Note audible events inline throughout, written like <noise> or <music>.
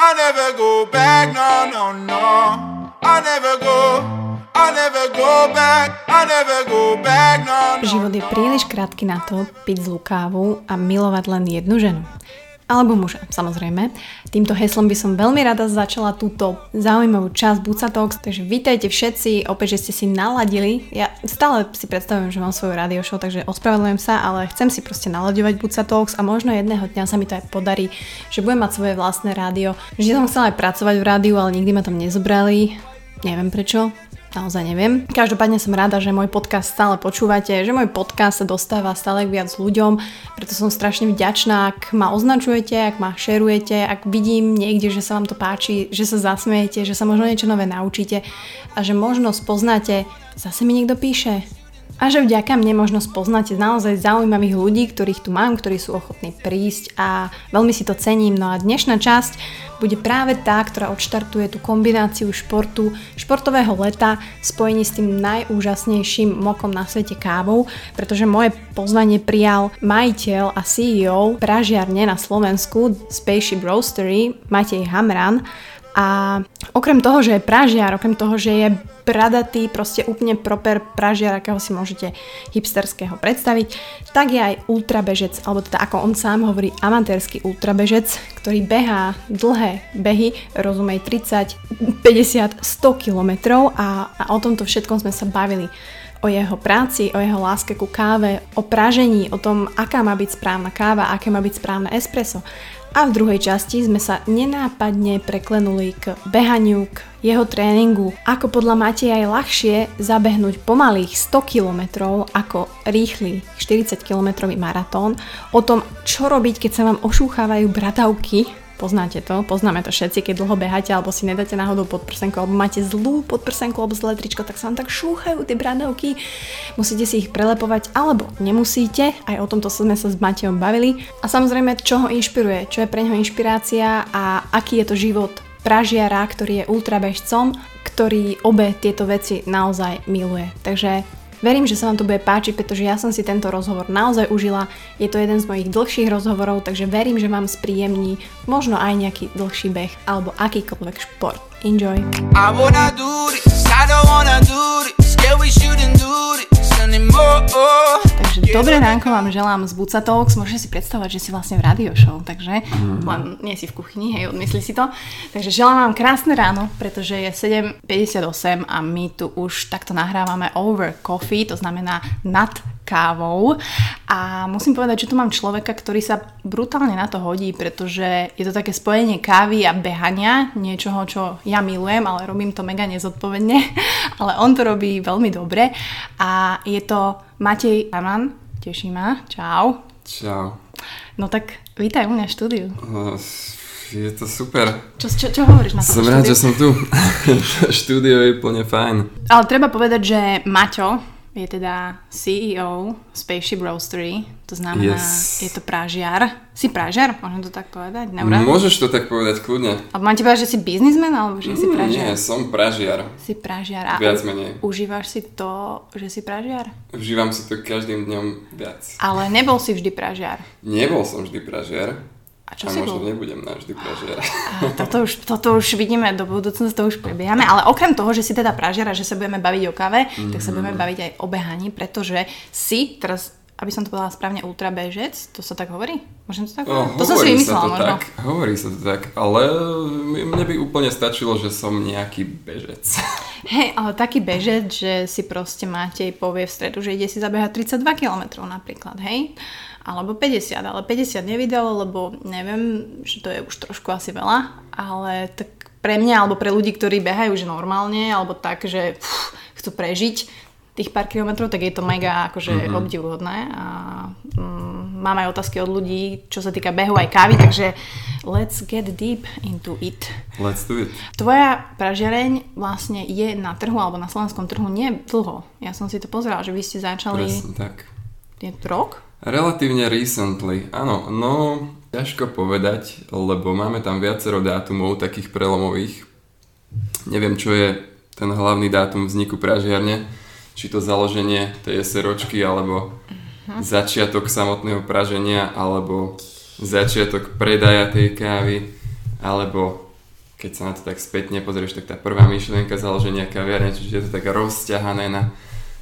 I never go back, no, no, no. I never go, I never go back, I never go back, no, no. Život je príliš krátky na to piť zlú kávu a milovať len jednu ženu alebo muža, samozrejme. Týmto heslom by som veľmi rada začala túto zaujímavú časť Buca takže vítajte všetci, opäť, že ste si naladili. Ja stále si predstavujem, že mám svoju radio show, takže ospravedlňujem sa, ale chcem si proste nalaďovať Buca a možno jedného dňa sa mi to aj podarí, že budem mať svoje vlastné rádio. Vždy som chcela aj pracovať v rádiu, ale nikdy ma tam nezobrali. Neviem prečo, naozaj neviem. Každopádne som rada, že môj podcast stále počúvate, že môj podcast sa dostáva stále viac ľuďom, preto som strašne vďačná, ak ma označujete, ak ma šerujete, ak vidím niekde, že sa vám to páči, že sa zasmiejete, že sa možno niečo nové naučíte a že možno spoznáte, zase mi niekto píše, a že vďaka mne možno spoznáte naozaj zaujímavých ľudí, ktorých tu mám, ktorí sú ochotní prísť a veľmi si to cením. No a dnešná časť bude práve tá, ktorá odštartuje tú kombináciu športu, športového leta spojení s tým najúžasnejším mokom na svete kávou, pretože moje pozvanie prijal majiteľ a CEO pražiarne na Slovensku Spaceship Roastery Matej Hamran a okrem toho, že je pražiar, okrem toho, že je bradatý, proste úplne proper pražiar, akého si môžete hipsterského predstaviť, tak je aj ultrabežec, alebo teda ako on sám hovorí, amatérsky ultrabežec, ktorý behá dlhé behy, rozumej 30, 50, 100 kilometrov a, a o tomto všetkom sme sa bavili. O jeho práci, o jeho láske ku káve, o pražení, o tom, aká má byť správna káva, aké má byť správne espresso a v druhej časti sme sa nenápadne preklenuli k behaniu, k jeho tréningu, ako podľa Mateja je ľahšie zabehnúť pomalých 100 km ako rýchly 40 km maratón, o tom, čo robiť, keď sa vám ošúchávajú bratavky Poznáte to, poznáme to všetci, keď dlho beháte alebo si nedáte náhodou podprsenku alebo máte zlú podprsenku alebo zlé tričko, tak sa vám tak šúchajú tie bradavky. Musíte si ich prelepovať alebo nemusíte, aj o tomto sme sa s Matejom bavili. A samozrejme, čo ho inšpiruje, čo je pre neho inšpirácia a aký je to život pražiara, ktorý je ultrabežcom, ktorý obe tieto veci naozaj miluje. Takže Verím, že sa vám to bude páčiť, pretože ja som si tento rozhovor naozaj užila. Je to jeden z mojich dlhších rozhovorov, takže verím, že vám spríjemní možno aj nejaký dlhší beh alebo akýkoľvek šport. Enjoy! I wanna do this, I don't wanna do this, yeah we shouldn't do this anymore. Takže dobré ránko vám želám z Buca Talks. Môžete si predstavovať, že si vlastne v radio show, takže mm. len nie si v kuchyni, hej, odmyslí si to. Takže želám vám krásne ráno, pretože je 7.58 a my tu už takto nahrávame over coffee, to znamená nad kávou a musím povedať, že tu mám človeka, ktorý sa brutálne na to hodí, pretože je to také spojenie kávy a behania, niečoho, čo ja milujem, ale robím to mega nezodpovedne, <laughs> ale on to robí veľmi dobre a je to Matej Aman, teší ma, čau. Čau. No tak vítaj u mňa v štúdiu. Uh, je to super. Čo, čo, čo hovoríš na to Som rád, že som tu. <laughs> štúdio je plne fajn. Ale treba povedať, že Maťo, je teda CEO Spaceship Roastery, to znamená, yes. je to prážiar. Si prážiar? Môžem to tak povedať? Neurad? Môžeš to tak povedať kľudne. A mám ti povedať, že si biznismen, alebo že si mm, prážiar? Nie, som prážiar. Si prážiar. A viac menej. Užívaš si to, že si prážiar? Užívam si to každým dňom viac. Ale nebol si vždy prážiar. Nebol som vždy prážiar. A čo a si možno bol? nebudem navždy pražiar. Toto už, toto už vidíme do budúcnosti, to už prebiehame, ale okrem toho, že si teda pražiar a že sa budeme baviť o kave, mm-hmm. tak sa budeme mhm. baviť aj o behaní, pretože si teraz aby som to povedala správne, ultrabežec, to sa tak hovorí? Môžem to tak povedať? Oh, to som si vymyslela možno. Tak, hovorí sa to tak, ale mne by úplne stačilo, že som nejaký bežec. <laughs> Hej, ale taký bežec, že si proste máte povie v stredu, že ide si zabehať 32 km napríklad, hej? Alebo 50, ale 50 nevydalo, lebo neviem, že to je už trošku asi veľa, ale tak pre mňa alebo pre ľudí, ktorí behajú že normálne, alebo tak, že pff, chcú prežiť tých pár kilometrov, tak je to mega akože mm-hmm. obdivuhodné a mm, mám aj otázky od ľudí, čo sa týka behu aj kávy, takže let's get deep into it. Let's do it. Tvoja pražiareň vlastne je na trhu alebo na slovenskom trhu nie dlho. Ja som si to pozerala, že vy ste začali... Presne tak. Je to rok? Relatívne recently, áno, no ťažko povedať, lebo máme tam viacero dátumov takých prelomových. Neviem, čo je ten hlavný dátum vzniku pražiarne, či to založenie tej SROčky, alebo uh-huh. začiatok samotného praženia, alebo začiatok predaja tej kávy, alebo keď sa na to tak spätne pozrieš, tak tá prvá myšlienka založenia kaviarne, čiže je to tak rozťahané na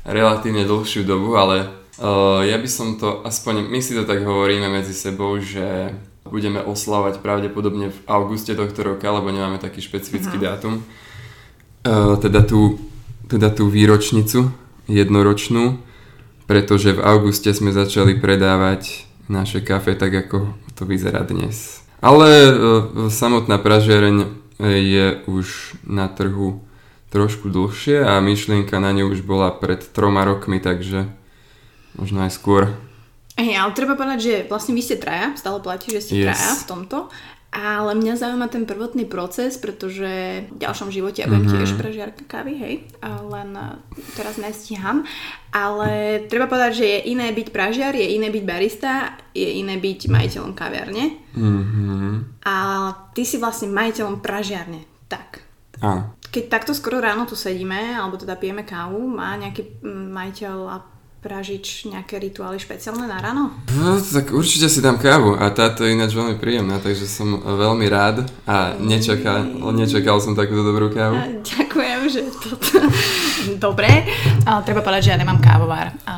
relatívne dlhšiu dobu, ale uh, ja by som to, aspoň my si to tak hovoríme medzi sebou, že budeme oslavať pravdepodobne v auguste tohto roka, lebo nemáme taký špecifický uh-huh. dátum. Uh, teda, tú, teda tú výročnicu jednoročnú, pretože v auguste sme začali predávať naše kafe tak, ako to vyzerá dnes. Ale uh, samotná pražiareň je už na trhu trošku dlhšie a myšlienka na ňu už bola pred troma rokmi, takže možno aj skôr. Hej, ale treba povedať, že vlastne vy ste traja, stále platí, že ste yes. traja v tomto ale mňa zaujíma ten prvotný proces, pretože v ďalšom živote ja budem mm-hmm. tiež prežiarka kávy, hej, len teraz nestíham. Ale treba povedať, že je iné byť pražiar, je iné byť barista, je iné byť majiteľom kaviarne. Mm-hmm. A ty si vlastne majiteľom pražiarne. Tak. Áno. Keď takto skoro ráno tu sedíme, alebo teda pijeme kávu, má nejaký majiteľ a pražič nejaké rituály špeciálne na ráno? No, tak určite si dám kávu a táto je ináč veľmi príjemná, takže som veľmi rád a nečakal, nečakal som takúto dobrú kávu. A ďakujem, že toto... Dobre, ale treba povedať, že ja nemám kávovár. A,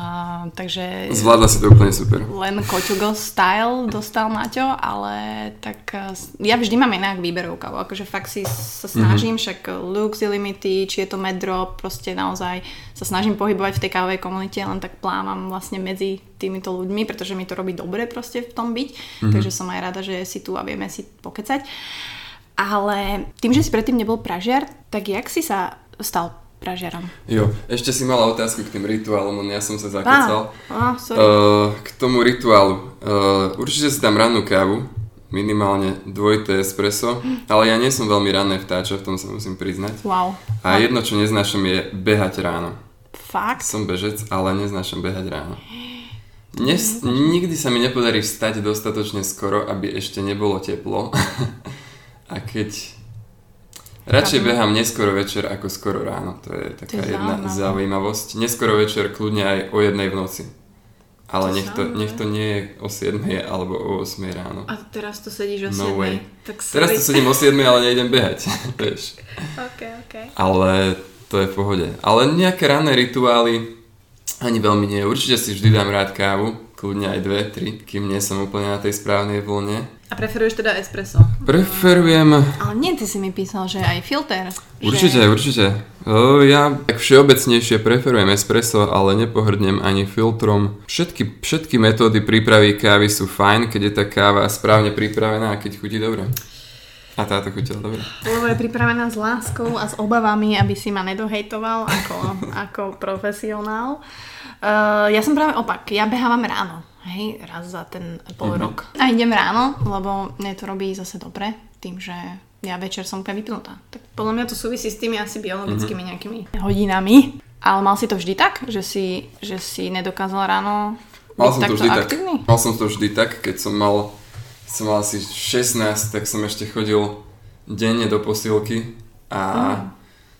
takže... Zvládla si to úplne super. Len Koťugo style dostal Maťo, ale tak ja vždy mám inak výberov kávu. Akože fakt si sa snažím, mm-hmm. však Lux Illimity, či je to Medrop, proste naozaj sa snažím pohybovať v tej kávovej komunite, len tak plávam vlastne medzi týmito ľuďmi, pretože mi to robí dobre proste v tom byť, mm-hmm. takže som aj rada, že si tu a vieme si pokecať. Ale tým, že si predtým nebol pražiar, tak jak si sa stal pražiarom? Jo, ešte si mala otázku k tým rituálom, ja som sa zakecal. Ah, ah, sorry. uh, k tomu rituálu. Uh, určite si tam rannú kávu, minimálne dvojité espresso, ale ja nie som veľmi ranné vtáča, v tom sa musím priznať. Wow. A jedno, čo neznášam, je behať ráno. Fakt? Som bežec, ale neznášam behať ráno. <gasps> Nes, nikdy sa mi nepodarí vstať dostatočne skoro, aby ešte nebolo teplo. <laughs> a keď... Radšej behám neskoro večer ako skoro ráno. To je taká to je jedna zaujímavá. zaujímavosť. Neskoro večer kľudne aj o jednej v noci. Ale to nech, to, nech to nie je o 7 alebo o 8 ráno. A teraz to sedíš o no 7. Way. Tak teraz to sedím o 7, ale nejdem behať. <laughs> Vieš. ok, ok. Ale to je v pohode. Ale nejaké ranné rituály ani veľmi nie. Určite si vždy dám rád kávu, kľudne aj dve, tri, kým nie som úplne na tej správnej vlne. A preferuješ teda espresso? Preferujem... Ale nie, ty si mi písal, že aj filter. Určite, že... určite. Ja tak všeobecnejšie preferujem espresso, ale nepohrdnem ani filtrom. Všetky, všetky metódy prípravy kávy sú fajn, keď je tá káva správne pripravená a keď chutí dobre. A táto chutila dobre. Lebo je pripravená s láskou a s obavami, aby si ma nedohejtoval ako, ako profesionál. Uh, ja som práve opak, ja behávam ráno, hej, raz za ten pol mm-hmm. rok. A idem ráno, lebo mne to robí zase dobre, tým, že ja večer som úplne vypnutá. Tak podľa mňa to súvisí s tými asi biologickými mm-hmm. nejakými hodinami. Ale mal si to vždy tak, že si, že si nedokázal ráno mal som to vždy aktívny? tak. Mal som to vždy tak, keď som mal som mal asi 16, tak som ešte chodil denne do posilky a mm.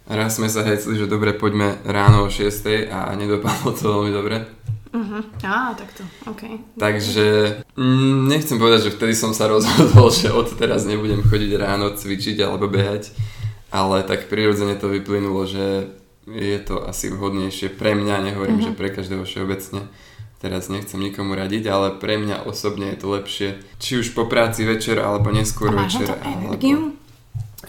raz sme sa hecli, že dobre, poďme ráno o 6 a nedopadlo to veľmi dobre. Uh-huh. Á, takto, OK. Takže mm, nechcem povedať, že vtedy som sa rozhodol, <laughs> že od teraz nebudem chodiť ráno cvičiť alebo behať, ale tak prirodzene to vyplynulo, že je to asi vhodnejšie pre mňa, nehovorím, uh-huh. že pre každého všeobecne teraz nechcem nikomu radiť, ale pre mňa osobne je to lepšie, či už po práci večer, alebo neskôr a večer. to energiu? Alebo...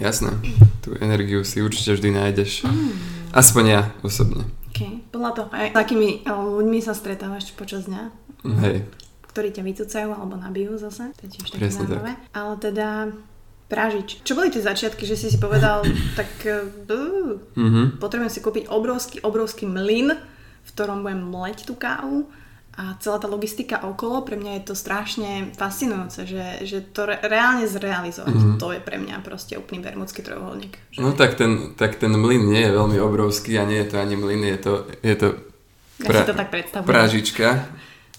Jasné, tú energiu si určite vždy nájdeš. Mm. Aspoň ja osobne. Podľa toho, aj takými eh, ľuďmi sa stretávaš počas dňa. Hej. Ktorí ťa vycúcajú alebo nabijú zase. To je tiež Presne tak. Ale teda Prážič. Čo boli tie začiatky, že si si povedal, <clears throat> tak uh, mm-hmm. potrebujem si kúpiť obrovský, obrovský mlyn, v ktorom budem mleť tú kávu a celá tá logistika okolo, pre mňa je to strašne fascinujúce, že, že to re, reálne zrealizovať, mm-hmm. to je pre mňa proste úplný bermudský trojuholník. No tak ten, tak ten mlyn nie je veľmi obrovský a nie je to ani mlyn, je to, je to, pra, ja to tak predstavujem. pražička.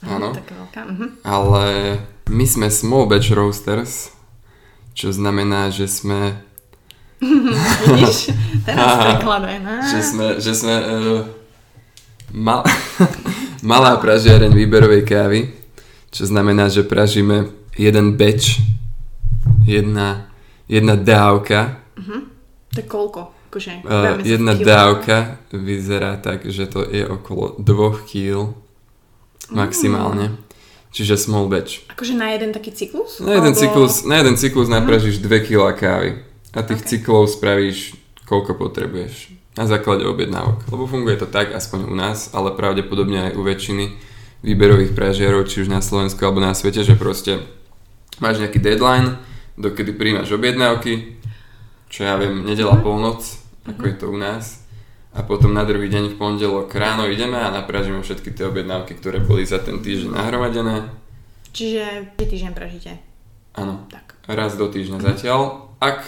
Áno. Taká veľká. Mhm. Ale my sme small batch roasters, čo znamená, že sme... <laughs> Vidíš? Teraz prekladaj? Že sme, že sme uh, mal... <laughs> malá pražiareň výberovej kávy, čo znamená, že pražíme jeden batch, jedna, jedna dávka To je koľko? Akože, Uh, jedna dávka vyzerá tak, že to je okolo 2 kg maximálne. Čiže small batch. Akože na jeden taký cyklus? Na jeden Alebo- cyklus, na jeden cyklus napražíš 2 kg kávy. A tých Ok. cyklov spravíš koľko potrebuješ. Na základe objednávok. Lebo funguje to tak, aspoň u nás, ale pravdepodobne aj u väčšiny výberových pražiarov, či už na Slovensku alebo na svete, že proste máš nejaký deadline, dokedy príjmaš objednávky, čo ja viem, nedela polnoc, ako je to u nás. A potom na druhý deň v pondelok ráno ideme a napražíme všetky tie objednávky, ktoré boli za ten týždeň nahromadené. Čiže ty týždeň pražíte. Áno, Tak. raz do týždňa zatiaľ. Ak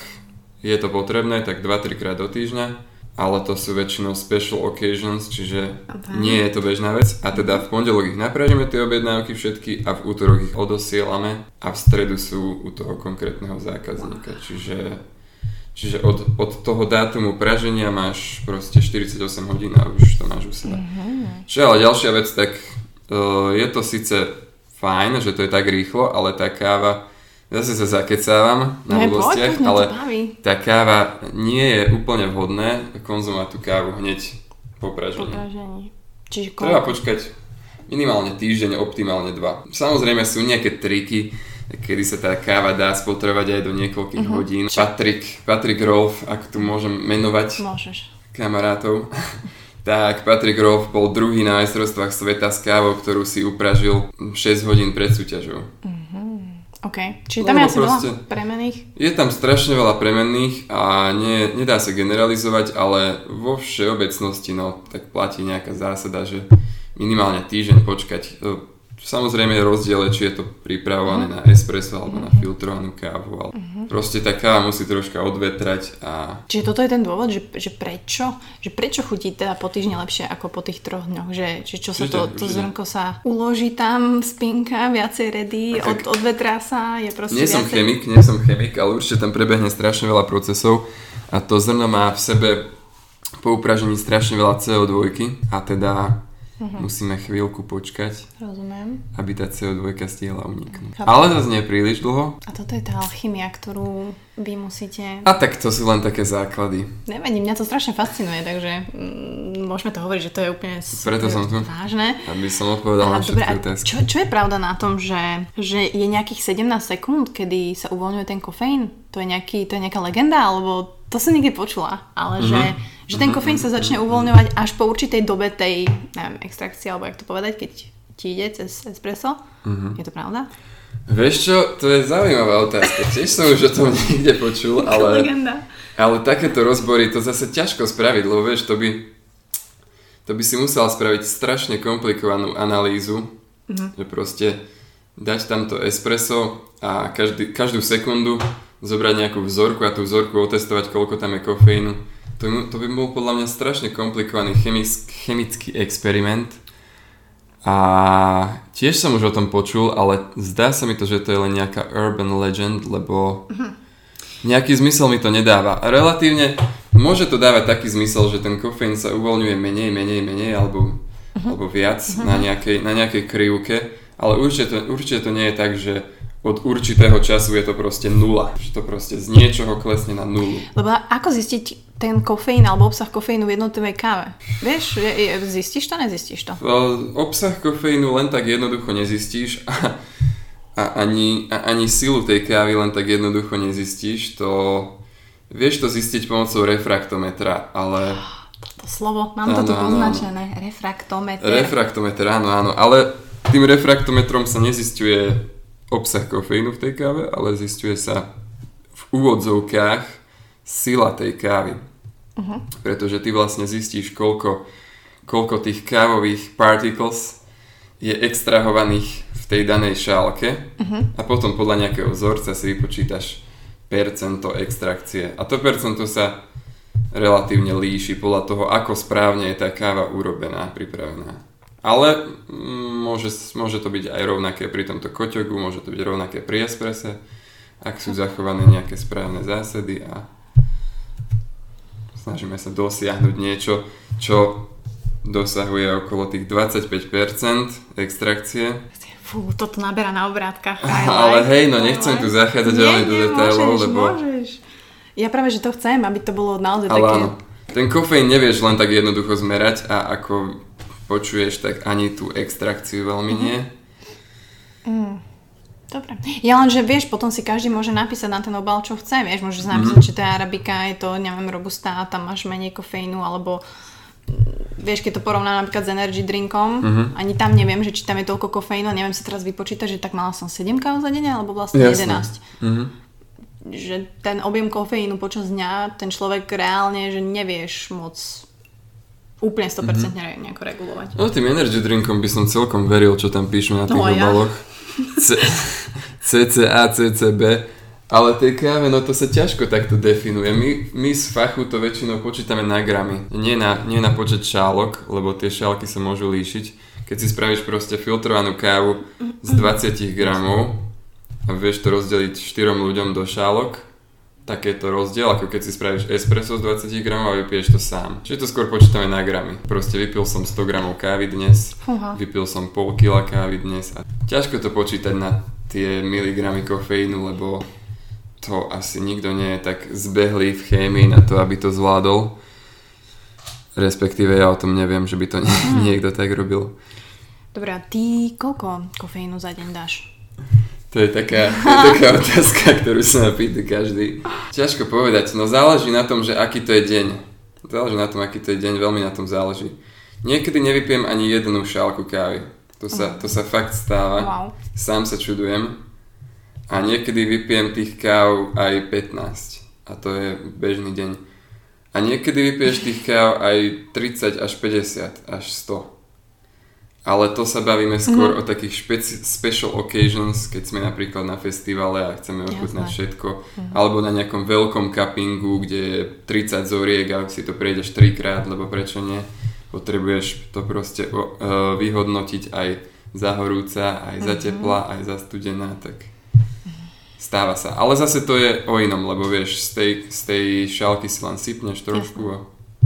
je to potrebné, tak 2-3 krát do týždňa, ale to sú väčšinou special occasions, čiže Ok. nie je to bežná vec. A teda v pondelok ich napražíme tie objednávky všetky a v útorok ich odosielame a v stredu sú u toho konkrétneho zákazníka. Čiže, čiže od, od toho dátumu praženia máš proste 48 hodín a už to máš u seba. Čo je ale ďalšia vec, tak uh, je to síce fajn, že to je tak rýchlo, ale tá káva, zase sa zakecávam na Ne, poď, blbostiach, poď, mňa ale tá káva nie je úplne vhodné konzumovať tú kávu hneď po Po pražení. pražení. Čiže Treba koľko? počkať minimálne týždeň, optimálne dva. Samozrejme sú nejaké triky, kedy sa tá káva dá spotrebovať aj do niekoľkých Mhm. hodín. Patrick, Patrick Rolf, ak tu môžem menovať Môžeš. kamarátov, <laughs> tak Patrick Rolf bol druhý na majstrovstvách sveta s kávou, ktorú si upražil 6 hodín pred súťažou. OK. Čiže tam je asi veľa proste- premených. Je tam strašne veľa premenných a nie, nedá sa generalizovať, ale vo všeobecnosti no, tak platí nejaká zásada, že minimálne týždeň počkať. Samozrejme je rozdiel, či je to pripravované na espresso alebo na filtrovanú kávu. Ale proste tá káva musí troška odvetrať a Čiže toto je ten dôvod, že, že prečo? Že prečo chutí teda po týždni lepšie ako po tých troch dňoch? Že, že čo sa to, to zrnko sa uloží tam, spinka, viacej ready, od, odvetrá sa, je proste Nie som viacej... chemik, nie som chemik, ale určite tam prebehne strašne veľa procesov a to zrno má v sebe po upražení strašne veľa CO2 a teda Mhm. musíme chvíľku počkať, Rozumiem. aby tá CO2 stihla uniknúť. Chápem. Ale zase nie príliš dlho. A toto je tá alchymia, ktorú vy musíte... A tak to sú len také základy. Nevadí, mňa to strašne fascinuje, takže mm, môžeme to hovoriť, že to je úplne Preto som tu. vážne. Aby som odpovedal na všetky otázky. čo, čo je pravda na tom, že, že je nejakých 17 sekúnd, kedy sa uvoľňuje ten kofeín? To je, nejaký, to je nejaká legenda, alebo to som niekde počula, ale že, Mhm. Že ten kofeín sa začne uvoľňovať až po určitej dobe tej, neviem, extrakcie, alebo jak to povedať, keď ti ide cez espresso. Mhm. Je to pravda? Vieš čo, to je zaujímavá otázka. Tiež som už o tom niekde počul, ale... Ale takéto rozbory to zase ťažko spraviť, lebo vieš, to by, to by si musel spraviť strašne komplikovanú analýzu, že proste dať tam to espresso a každý, každú sekundu zobrať nejakú vzorku a tú vzorku otestovať, koľko tam je kofeínu. To, by- to by bol podľa mňa strašne komplikovaný chemick, chemický experiment. A tiež som už o tom počul, ale zdá sa mi to, že to je len nejaká urban legend, lebo nejaký zmysel mi to nedáva. A relatívne môže to dávať taký zmysel, že ten kofeín sa uvoľňuje menej, menej, menej alebo, alebo viac na nejakej, na nejakej krivke, ale určite to, určite to nie je tak, že od určitého času je to proste nula. Že to proste z niečoho klesne na nulu. Lebo ako zistiť ten kofeín alebo obsah kofeínu v jednotlivej káve? Vieš, je, je, zistíš to, nezistíš to? Obsah kofeínu len tak jednoducho nezistíš a, a ani, a ani silu tej kávy len tak jednoducho nezistíš. To, vieš to zistiť pomocou refraktometra, ale... To slovo, mám to Áno, tu áno, áno. poznačené. Refraktometer. Refraktometer, áno, áno, ale tým refraktometrom sa nezistuje obsah kofeínu v tej káve, ale zistuje sa v úvodzovkách sila tej kávy. Mhm. Pretože ty vlastne zistíš, koľko, koľko tých kávových particles je extrahovaných v tej danej šálke Mhm. a potom podľa nejakého vzorca si vypočítaš percento extrakcie. A to percento sa relatívne líši podľa toho, ako správne je tá káva urobená, pripravená. Ale môže, môže to byť aj rovnaké pri tomto koťogu, môže to byť rovnaké pri esprese, ak sú zachované nejaké správne zásady a snažíme sa dosiahnuť niečo, čo dosahuje okolo tých 25% extrakcie. Fú, toto naberá na obrátkach. <laughs> Ale hej, no nechcem tu zachádzať veľmi do detailov, lebo Môžeš. Ja práve, že to chcem, aby to bolo naozaj Ale také... áno, ten kofeín nevieš len tak jednoducho zmerať a ako počuješ, tak ani tú extrakciu veľmi Mhm. nie. Dobre. Ja len, že vieš, potom si každý môže napísať na ten obal, čo chce, vieš, môžeš napísať, Mhm. že to je arabika, je to, neviem, robusta, tam máš menej kofeínu, alebo mm, vieš, keď to porovnám napríklad s energy drinkom, Mhm. ani tam neviem, že či tam je toľko kofeínu, neviem si teraz vypočítať, že tak mala som 7 káv za deň, alebo vlastne Jasné. 11. Mhm. Že ten objem kofeínu počas dňa, ten človek reálne, že nevieš moc úplne 100% Mhm. nejako regulovať. No tým energy drinkom by som celkom veril, čo tam píšu na tých No ja. obaloch. C- <laughs> CCA, CCB. Ale tej káve, no to sa ťažko takto definuje. My, my z fachu to väčšinou počítame na gramy. Nie na, nie na počet šálok, lebo tie šálky sa môžu líšiť. Keď si spravíš proste filtrovanú kávu z 20 gramov a vieš to rozdeliť 4 ľuďom do šálok, tak je to rozdiel, ako keď si spravíš espresso z 20 gramov a vypiješ to sám. Čiže to skôr počítame na gramy. Proste vypil som 100 gramov kávy dnes, Fúha. vypil som pol kila kávy dnes a ťažko to počítať na tie miligramy kofeínu, lebo to asi nikto nie je tak zbehlý v chémii na to, aby to zvládol. Respektíve ja o tom neviem, že by to nie, <laughs> niekto tak robil. Dobre, a ty koľko kofeínu za deň dáš? To je taká, to je taká <laughs> otázka, ktorú sa ma pýta každý. Ťažko povedať, no záleží na tom, že aký to je deň. Záleží na tom, aký to je deň, veľmi na tom záleží. Niekedy nevypijem ani jednu šálku kávy. To sa, to sa fakt stáva. Wow. Sám sa čudujem. A niekedy vypijem tých káv aj 15. A to je bežný deň. A niekedy vypiješ tých káv aj 30 až 50 až 100. Ale to sa bavíme skôr Mhm. o takých špeci- special occasions, keď sme napríklad na festivale a chceme ochutnať všetko. Alebo na nejakom veľkom cuppingu, kde je 30 zoriek a si to prejdeš trikrát, lebo prečo nie? Potrebuješ to proste o- e, vyhodnotiť aj za horúca, aj za teplá, aj za studená, tak stáva sa. Ale zase to je o inom, lebo vieš, z tej, z tej šálky si len sypneš trošku a,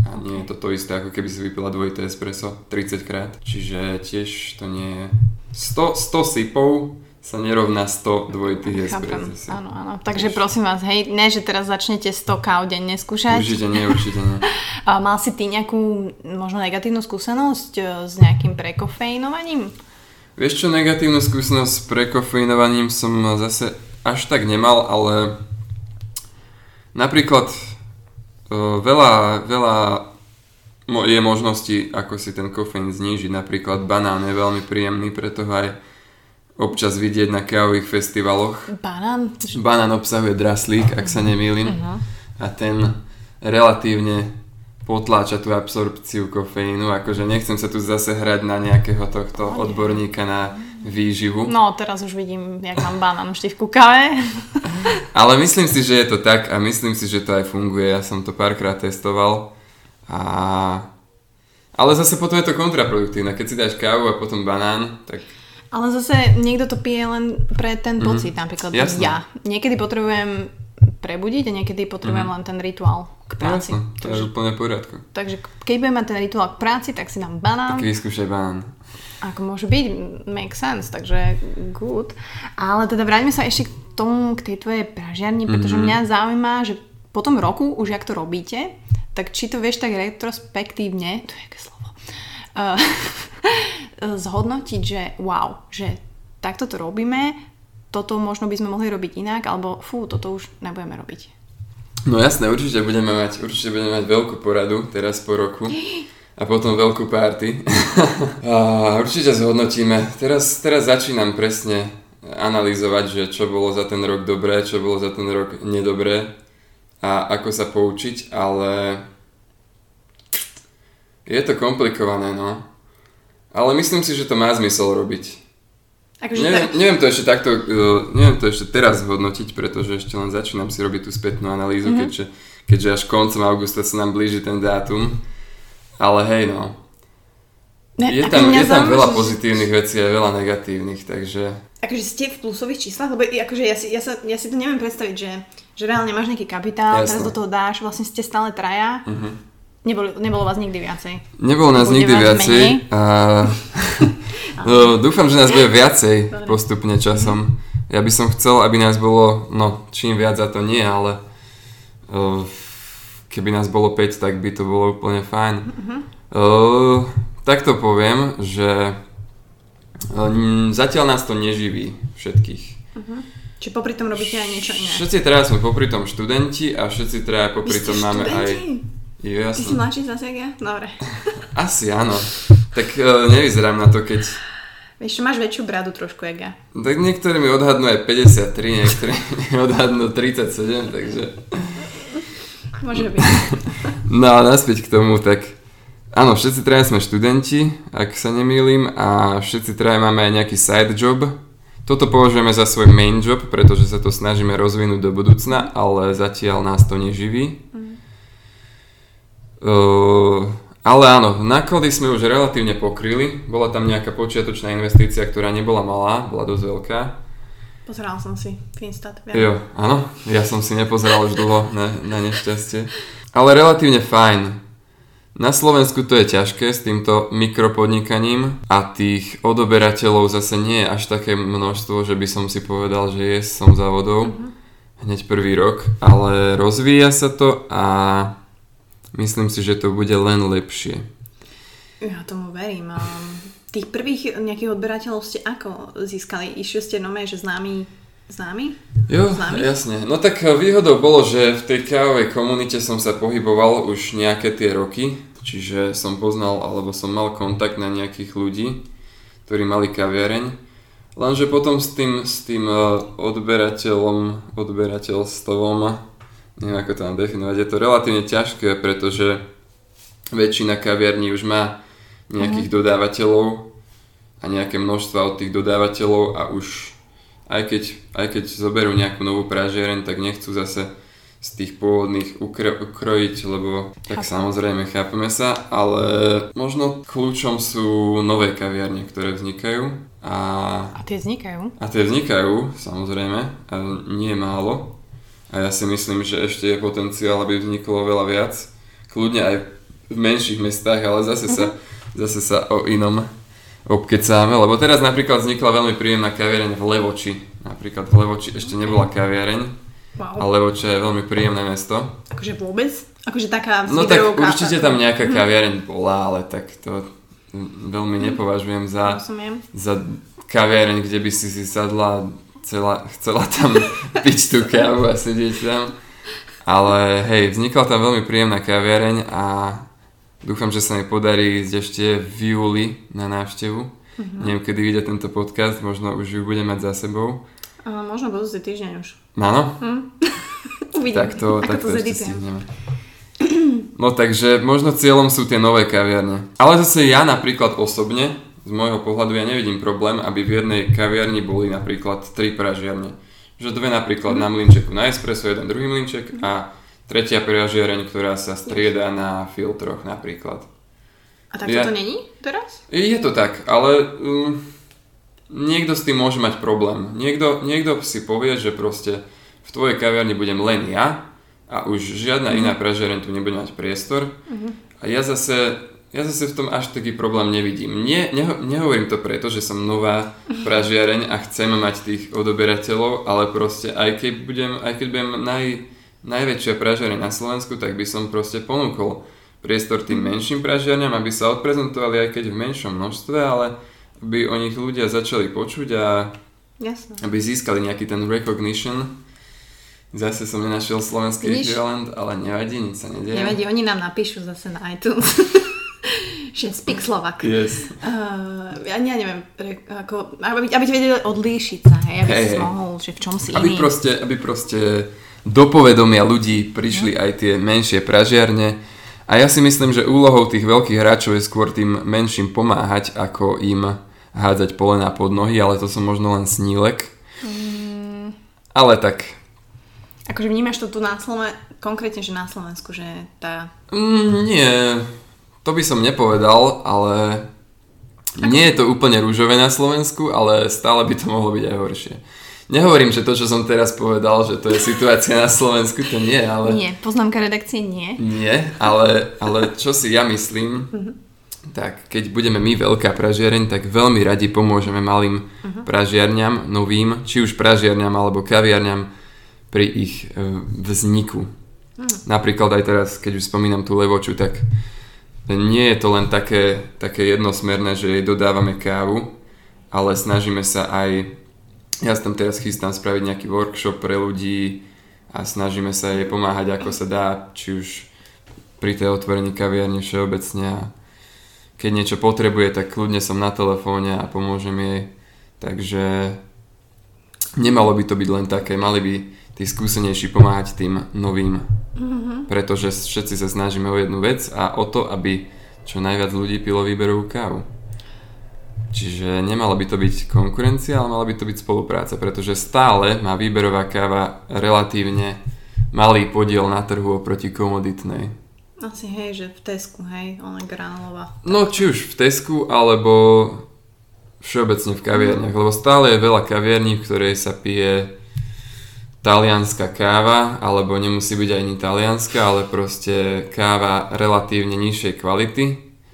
a nie je to to isté, ako keby si vypila dvojité espresso 30 krát. Čiže tiež to nie je... 100, 100 sypov sa nerovná 100 dvojitých espresso. áno, áno. Takže prosím vás, hej, ne, že teraz začnete 100 káv denne skúšať. Určite nie, určite nie. <laughs> A mal si ty nejakú možno negatívnu skúsenosť e, s nejakým prekofeinovaním? Vieš čo, negatívnu skúsenosť s prekofeinovaním som zase až tak nemal, ale napríklad veľa, veľa je možností, ako si ten kofeín znížiť. Napríklad banán je veľmi príjemný, preto ho aj občas vidieť na kávových festivaloch. Banán? Banán obsahuje draslík, ak sa nemýlim. A ten relatívne potláča tú absorpciu kofeínu. Akože nechcem sa tu zase hrať na nejakého tohto odborníka na výživu. No, teraz už vidím, jak mám banán vždy v kukave. <laughs> Ale myslím si, že je to tak a myslím si, že to aj funguje. Ja som to párkrát testoval. A... Ale zase potom je to kontraproduktívne. Keď si dáš kávu a potom banán, tak Ale zase niekto to pije len pre ten pocit, napríklad Mhm. Jasné. ja. Niekedy potrebujem prebudiť a niekedy potrebujem len ten rituál k práci. Mhm. jasné, to je úplne v poriadku. takže keď budem mať ten rituál k práci, tak si dám banán. Tak vyskúšaj banán. Ako môže byť, make sense, takže good. Ale teda vráťme sa ešte k tomu, k tej tvojej pražiarni, pretože Mhm. mňa zaujíma, že po tom roku, už jak to robíte, tak či to vieš tak retrospektívne, to je aké slovo, uh, <laughs> zhodnotiť, že wow, že takto to robíme, toto možno by sme mohli robiť inak, alebo fú, toto už nebudeme robiť. No jasné, určite budeme mať, určite budeme mať veľkú poradu teraz po roku <gasps> a potom veľkú party. <laughs> a určite zhodnotíme. Teraz, teraz začínam presne analyzovať, že čo bolo za ten rok dobré, čo bolo za ten rok nedobré a ako sa poučiť, ale je to komplikované, no. Ale myslím si, že to má zmysel robiť. Akože Neviem, tak, neviem to ešte takto, uh, neviem to ešte teraz hodnotiť, pretože ešte len začínam si robiť tú spätnú analýzu, mm-hmm. keďže, keďže až koncom augusta sa nám blíži ten dátum. Ale hej no, ne, je tam, je tam veľa pozitívnych vecí a veľa negatívnych, takže Akože ste v plusových číslach? Lebo akože ja si, ja, sa, ja si to neviem predstaviť, že, že reálne máš nejaký kapitál, Jasné. teraz do toho dáš, vlastne ste stále traja. Uh-huh. Nebolo, nebolo vás nikdy viacej. nebolo nás Bude nikdy viacej menej? a <laughs> no, dúfam, že nás bude viacej postupne časom. Ja by som chcel, aby nás bolo, no čím viac za to nie, ale Uh, keby nás bolo 5, tak by to bolo úplne fajn. Uh, tak to poviem, že uh, zatiaľ nás to neživí všetkých. Či popri tom robíte aj niečo iné? Všetci teraz sme popri tom študenti a všetci teda popri Vy tom máme aj... Jo, Ty jasno. si mladší zase jak ja? Dobre. <laughs> Asi áno. Tak uh, nevyzerám na to, keď... Vieš, máš väčšiu bradu trošku jak ja. Tak niektorí mi odhadnú aj 53, niektorí mi odhadnú 37, takže... Môže byť. <laughs> No a naspäť k tomu, tak áno, všetci traja sme študenti, ak sa nemýlim, a všetci traja máme aj nejaký side job. Toto považujeme za svoj main job, pretože sa to snažíme rozvinúť do budúcna, ale zatiaľ nás to neživí. Uh, ale áno, náklady sme už relatívne pokryli. Bola tam nejaká počiatočná investícia, ktorá nebola malá, bola dosť veľká. Pozeral som si Finstat. viem. Jo, áno, ja som si nepozeral už dlho na, na nešťastie. Ale relatívne fajn. Na Slovensku to je ťažké s týmto mikropodnikaním a tých odoberateľov zase nie je až také množstvo, že by som si povedal, že je som závodov hneď prvý rok, ale rozvíja sa to a myslím si, že to bude len lepšie. Ja tomu verím. A tých prvých nejakých odberateľov ste ako získali? Išli ste nové, že známi, známi? Jo, Známy? jasne. No tak výhodou bolo, že v tej kávovej komunite som sa pohyboval už nejaké tie roky, čiže som poznal alebo som mal kontakt na nejakých ľudí, ktorí mali kaviareň. Lenže potom s tým, s tým eh, odberateľom, odberateľstvom, neviem ako to mám definovať, je to relatívne ťažké, pretože väčšina kaviarní už má nejakých dodávateľov a nejaké množstva od tých dodávateľov a už aj keď, aj keď zoberú nejakú novú pražiareň, tak nechcú zase z tých pôvodných ukro- ukrojiť, lebo tak Chápem. samozrejme chápeme sa, ale možno kľúčom sú nové kaviarne, ktoré vznikajú a, A tie vznikajú? a tie vznikajú samozrejme, a nie málo a ja si myslím, že ešte je potenciál, aby vzniklo veľa viac, kľudne aj v menších mestách, ale zase sa, zase sa o inom obkecáme, lebo teraz napríklad vznikla veľmi príjemná kaviareň v Levoči. Napríklad v Levoči ešte nebola kaviareň Wow. a Levoče je veľmi príjemné mesto. Akože vôbec? Akože taká No tak určite tam nejaká kaviareň bola, ale tak to veľmi nepovažujem za, Rozumiem. za kaviareň, kde by si si sadla celá, chcela tam <laughs> piť tú kávu a sedieť tam. Ale hej, vznikla tam veľmi príjemná kaviareň a dúfam, že sa mi podarí ísť ešte v júli na návštevu. Mhm. Neviem, kedy vyjde tento podcast, možno už ju budem mať za sebou. A možno budúci týždeň už. Áno? <laughs> Uvidím, Tak to, ako tak to to ešte stihneme. No takže možno cieľom sú tie nové kaviarne. Ale zase ja napríklad osobne, z môjho pohľadu ja nevidím problém, aby v jednej kaviarni boli napríklad tri pražiarne. Že dve napríklad na mlinčeku na espresso, jeden druhý mlinček a tretia pražiareň, ktorá sa strieda na filtroch napríklad. A tak Ja- toto není teraz? Je to tak, ale um, niekto s tým môže mať problém. Niekto, niekto si povie, že proste v tvojej kaviarni budem len ja a už žiadna iná pražiareň tu nebude mať priestor. A ja zase, ja zase v tom až taký problém nevidím. Nie, neho, nehovorím to preto, že som nová <laughs> pražiareň a chcem mať tých odoberateľov, ale proste aj keď budem, aj keď budem naj, najväčšia pražiareň na Slovensku, tak by som proste ponúkol priestor tým menším pražiarňam, aby sa odprezentovali aj keď v menšom množstve, ale aby o nich ľudia začali počuť a Jasné. aby získali nejaký ten recognition. Zase som nenašiel slovenský Vidíš? ekvivalent, ale nevadí, nič sa nedieje. Nevadí, oni nám napíšu zase na iTunes. <laughs> že speak Slovak. Yes. Uh, ja, ja neviem, pre, ako, aby, aby vedeli odlíšiť sa, hej, aby Hej, si hej. mohol, že v čom si Aby iný. proste, aby proste do povedomia ľudí prišli aj tie menšie pražiarne. A ja si myslím, že úlohou tých veľkých hráčov je skôr tým menším pomáhať, ako im hádzať polená pod nohy, ale to som možno len snílek. Mm. Ale tak, Akože vnímaš to tu na Slovensku, konkrétne, že na Slovensku, že tá... Mm, nie, to by som nepovedal, ale nie je to úplne rúžové na Slovensku, ale stále by to mohlo byť aj horšie. Nehovorím, že to, čo som teraz povedal, že to je situácia na Slovensku, to nie, ale... Nie, poznámka redakcie nie. Nie, ale, ale čo si ja myslím, tak keď budeme my veľká pražiareň, tak veľmi radi pomôžeme malým pražiarňam, novým, či už pražiarňam alebo kaviarňam pri ich e, vzniku. Napríklad aj teraz, keď už spomínam tú levoču, tak nie je to len také, také jednosmerné, že jej dodávame kávu, ale snažíme sa aj, ja tam teraz chystám spraviť nejaký workshop pre ľudí a snažíme sa jej pomáhať ako sa dá, či už pri tej otvorení kaviarne všeobecne a keď niečo potrebuje, tak kľudne som na telefóne a pomôžem jej. Takže nemalo by to byť len také, mali by tí skúsenejší pomáhať tým novým. Mm-hmm. Pretože všetci sa snažíme o jednu vec a o to, aby čo najviac ľudí pilo výberovú kávu. Čiže nemala by to byť konkurencia, ale mala by to byť spolupráca, pretože stále má výberová káva relatívne malý podiel na trhu oproti komoditnej. Asi hej, že v Tesku, hej, ona granulová. No či už v Tesku, alebo všeobecne v kaviarniach, lebo stále je veľa kaviarní, v ktorej sa pije talianská káva, alebo nemusí byť ani talianská, ale proste káva relatívne nižšej kvality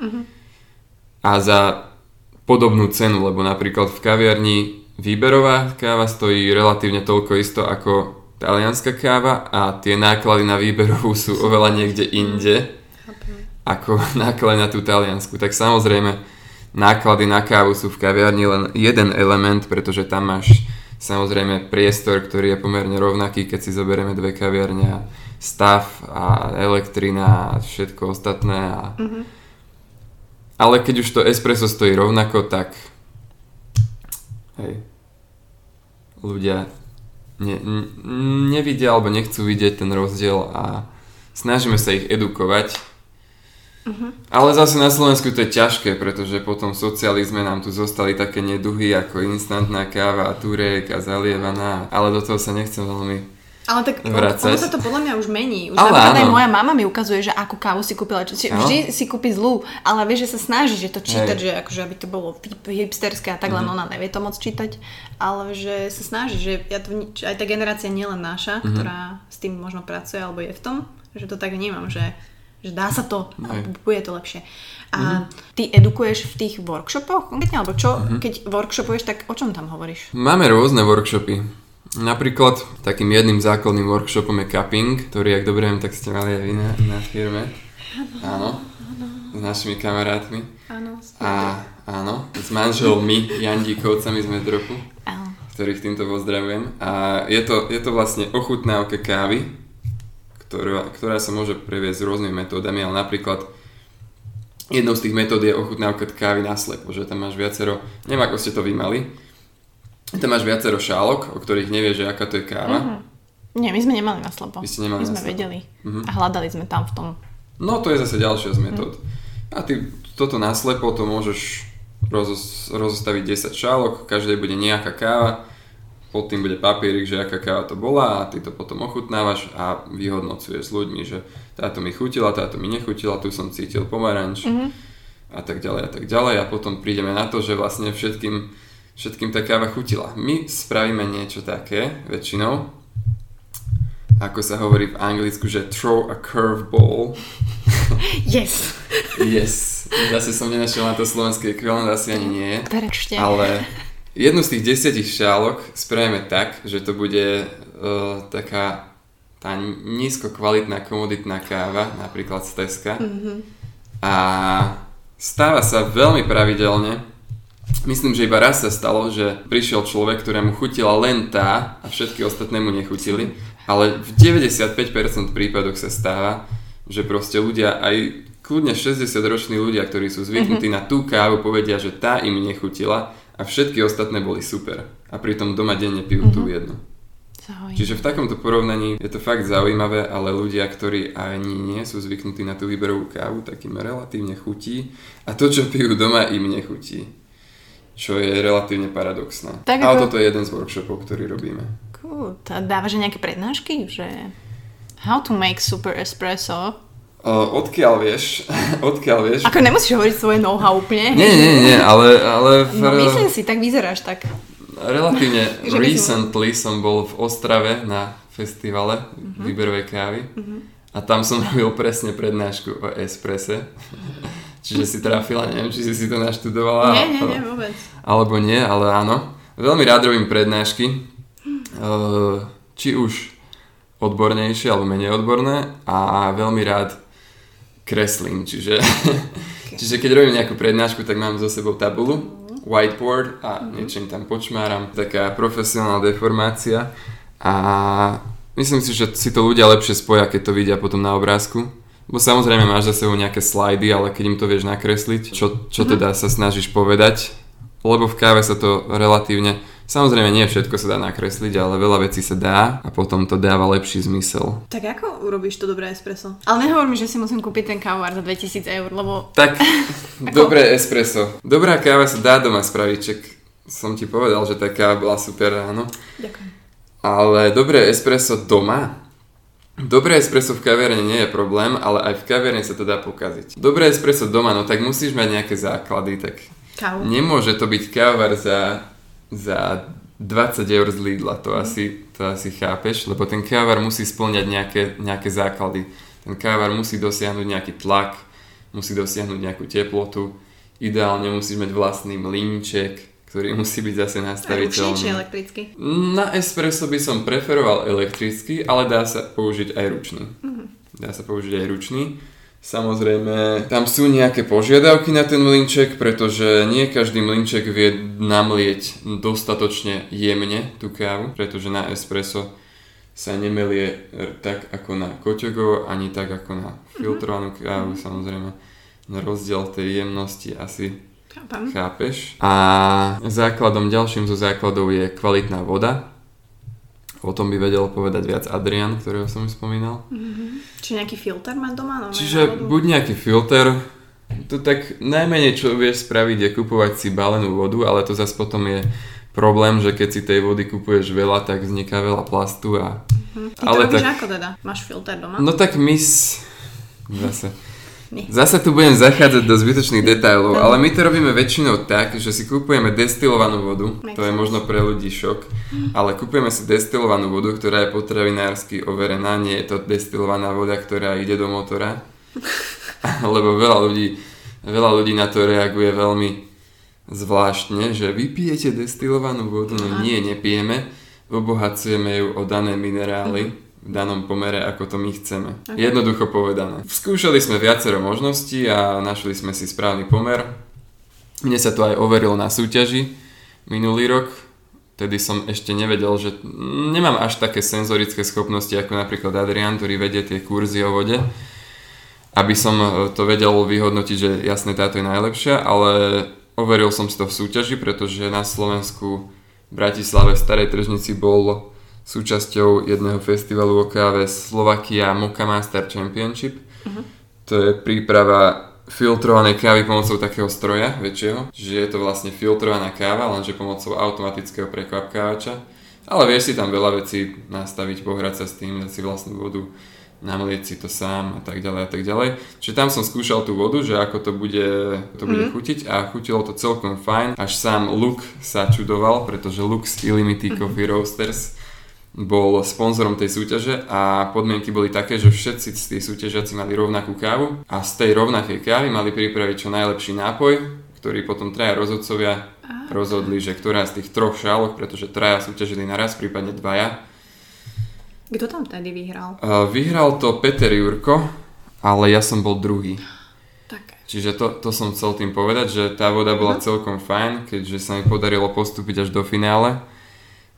uh-huh. a za podobnú cenu, lebo napríklad v kaviarni výberová káva stojí relatívne toľko isto ako talianská káva a tie náklady na výberovú sú oveľa niekde inde ako <laughs> náklady na tú taliansku. Tak samozrejme náklady na kávu sú v kaviarni len jeden element, pretože tam máš Samozrejme priestor, ktorý je pomerne rovnaký, keď si zoberieme dve kaviarne a stav a elektrina a všetko ostatné. A... Mm-hmm. Ale keď už to espresso stojí rovnako, tak hej, ľudia ne, nevidia alebo nechcú vidieť ten rozdiel a snažíme sa ich edukovať Uh-huh. Ale zase na Slovensku to je ťažké, pretože potom v socializme nám tu zostali také neduhy ako instantná káva, turek a zalievaná, ale do toho sa nechcem veľmi ale tak vracať. ono sa to podľa mňa už mení. Už ale napríklad aj moja mama mi ukazuje, že akú kávu si kúpila. Či, vždy si kúpi zlú, ale vie, že sa snaží, že to čítať, Hej. že akože aby to bolo hipsterské a tak, len mm-hmm. ona nevie to moc čítať. Ale že sa snaží, že ja to, aj tá generácia nielen naša, mm-hmm. ktorá s tým možno pracuje alebo je v tom, že to tak vnímam, že že dá sa to, a bude to lepšie. A mm-hmm. ty edukuješ v tých workshopoch konkrétne, alebo čo, mm-hmm. keď workshopuješ, tak o čom tam hovoríš? Máme rôzne workshopy. Napríklad takým jedným základným workshopom je cupping, ktorý, ak dobre viem, tak ste mali aj vy na, na firme. Áno. S našimi kamarátmi. Áno. A áno, s manželmi Jandíkovcami sme áno. ktorých týmto pozdravujem. A je to, je to vlastne ochutnávka kávy, ktorá, ktorá sa môže previesť rôznymi metódami, ale napríklad jednou z tých metód je ochutnávka kávy na slepo, že tam máš viacero, neviem ako ste to vy mali, tam máš viacero šálok, o ktorých nevieš, že aká to je káva. Mm-hmm. Nie, my sme nemali na slepo. Vy ste nemali my sme slepo. vedeli mm-hmm. a hľadali sme tam v tom. No to je zase ďalšia z metód. Mm. A ty toto naslepo to môžeš rozostaviť 10 šálok, každej bude nejaká káva pod tým bude papierik, že aká káva to bola a ty to potom ochutnávaš a vyhodnocuješ s ľuďmi, že táto mi chutila, táto mi nechutila, tu som cítil pomaranč mm-hmm. a tak ďalej a tak ďalej a potom prídeme na to, že vlastne všetkým, všetkým tá káva chutila. My spravíme niečo také väčšinou, ako sa hovorí v anglicku, že throw a curveball. <laughs> Yes. yes. Zase som nenašiel na to slovenské ekvivalent, asi ani nie. Prečte. Ale <laughs> Jednu z tých desiatich šálok spravíme tak, že to bude uh, taká tá nízko kvalitná komoditná káva, napríklad z Teska. Mm-hmm. A stáva sa veľmi pravidelne. Myslím, že iba raz sa stalo, že prišiel človek, ktorému chutila len tá a všetky ostatné mu nechutili. Ale v 95% prípadoch sa stáva, že proste ľudia aj kľudne 60 roční ľudia, ktorí sú zvyknutí mm-hmm. na tú kávu, povedia, že tá im nechutila a všetky ostatné boli super. A pritom doma denne pijú mm-hmm. tú mhm. jednu. Zaujímavé. Čiže v takomto porovnaní je to fakt zaujímavé, ale ľudia, ktorí ani nie sú zvyknutí na tú výberovú kávu, tak im relatívne chutí a to, čo pijú doma, im nechutí. Čo je relatívne paradoxné. Tak ale ako... toto je jeden z workshopov, ktorý robíme. Cool. Dávaš nejaké prednášky? Že how to make super espresso Uh, odkiaľ vieš? <laughs> odkiaľ vieš? Ako nemusíš hovoriť svoje know-how úplne. Nie, nie, nie, ale... ale no myslím si, tak vyzeráš tak. Relatívne <laughs> recently som bol v Ostrave na festivale uh-huh. výberovej kávy uh-huh. a tam som <laughs> robil presne prednášku o espresse. Čiže si trafila, neviem, či si si to naštudovala. Nie, nie, nie, vôbec. Alebo nie, ale áno. Veľmi rád robím prednášky. Uh, či už odbornejšie alebo menej odborné a veľmi rád kreslím, čiže, čiže keď robím nejakú prednášku, tak mám so sebou tabulu, whiteboard a niečím tam počmáram. Taká profesionálna deformácia a myslím si, že si to ľudia lepšie spoja, keď to vidia potom na obrázku. Bo samozrejme máš za sebou nejaké slajdy, ale keď im to vieš nakresliť, čo, čo teda sa snažíš povedať, lebo v káve sa to relatívne Samozrejme, nie všetko sa dá nakresliť, ale veľa vecí sa dá a potom to dáva lepší zmysel. Tak ako urobíš to dobré espresso? Ale nehovor mi, že si musím kúpiť ten kávovár za 2000 eur, lebo... Tak, <laughs> dobré espresso. Dobrá káva sa dá doma spraviť, čak som ti povedal, že tá káva bola super ráno. Ďakujem. Ale dobré espresso doma? Dobré espresso v kaverne nie je problém, ale aj v kaverne sa to dá pokaziť. Dobré espresso doma, no tak musíš mať nejaké základy, tak Kávu. nemôže to byť kávar za za 20 eur z Lidla, to, mm. asi, to asi chápeš, lebo ten kávar musí splňať nejaké, nejaké základy. Ten kávar musí dosiahnuť nejaký tlak, musí dosiahnuť nejakú teplotu, ideálne musíš mať vlastný mlínček, ktorý musí byť zase nastaviteľný. Ručný či elektrický? Na espresso by som preferoval elektrický, ale dá sa použiť aj ručný. Mm-hmm. Dá sa použiť aj ručný. Samozrejme, tam sú nejaké požiadavky na ten mlinček, pretože nie každý mlinček vie namlieť dostatočne jemne tú kávu, pretože na espresso sa nemelie tak ako na koťogo, ani tak ako na filtrovanú kávu, mm-hmm. samozrejme. Na rozdiel tej jemnosti asi Chápam. chápeš. A základom, ďalším zo základov je kvalitná voda, O tom by vedel povedať viac Adrian, ktorého som už spomínal. Mm-hmm. Čiže nejaký filter má doma? No, Čiže buď nejaký filter, to tak najmenej čo vieš spraviť je kupovať si balenú vodu, ale to zase potom je problém, že keď si tej vody kupuješ veľa, tak vzniká veľa plastu a... Mm-hmm. Ty ale to robíš tak... ako teda? Máš filter doma? No tak my... Zase nie. Zase tu budem zachádzať do zbytočných detailov, ale my to robíme väčšinou tak, že si kupujeme destilovanú vodu, to je možno pre ľudí šok, ale kupujeme si destilovanú vodu, ktorá je potravinársky overená, nie je to destilovaná voda, ktorá ide do motora, <laughs> lebo veľa ľudí, veľa ľudí na to reaguje veľmi zvláštne, že vypijete destilovanú vodu, no nie, nepijeme, obohacujeme ju o dané minerály, uh-huh v danom pomere, ako to my chceme. Okay. Jednoducho povedané. Skúšali sme viacero možností a našli sme si správny pomer. Mne sa to aj overilo na súťaži minulý rok, tedy som ešte nevedel, že nemám až také senzorické schopnosti ako napríklad Adrian, ktorý vedie tie kurzy o vode, aby som to vedel vyhodnotiť, že jasne táto je najlepšia, ale overil som si to v súťaži, pretože na Slovensku v Bratislave v Starej tržnici bol súčasťou jedného festivalu o káve Slovakia Mocha Master Championship. Uh-huh. To je príprava filtrovanej kávy pomocou takého stroja väčšieho, že je to vlastne filtrovaná káva, lenže pomocou automatického prekvapkávača. Ale vieš si tam veľa vecí nastaviť, pohrať sa s tým, dať si vlastnú vodu, namlieť si to sám a tak ďalej a tak ďalej. Čiže tam som skúšal tú vodu, že ako to bude, to bude mm. chutiť a chutilo to celkom fajn. Až sám Luke sa čudoval, pretože Lux Illimity Coffee Roasters bol sponzorom tej súťaže a podmienky boli také, že všetci tí súťažiaci mali rovnakú kávu a z tej rovnakej kávy mali pripraviť čo najlepší nápoj, ktorý potom traja rozhodcovia rozhodli, že ktorá z tých troch šálok, pretože traja súťažili naraz, prípadne dvaja. Kto tam tedy vyhral? Vyhral to Peter Jurko, ale ja som bol druhý. Tak. Čiže to, to som chcel tým povedať, že tá voda bola celkom fajn, keďže sa mi podarilo postúpiť až do finále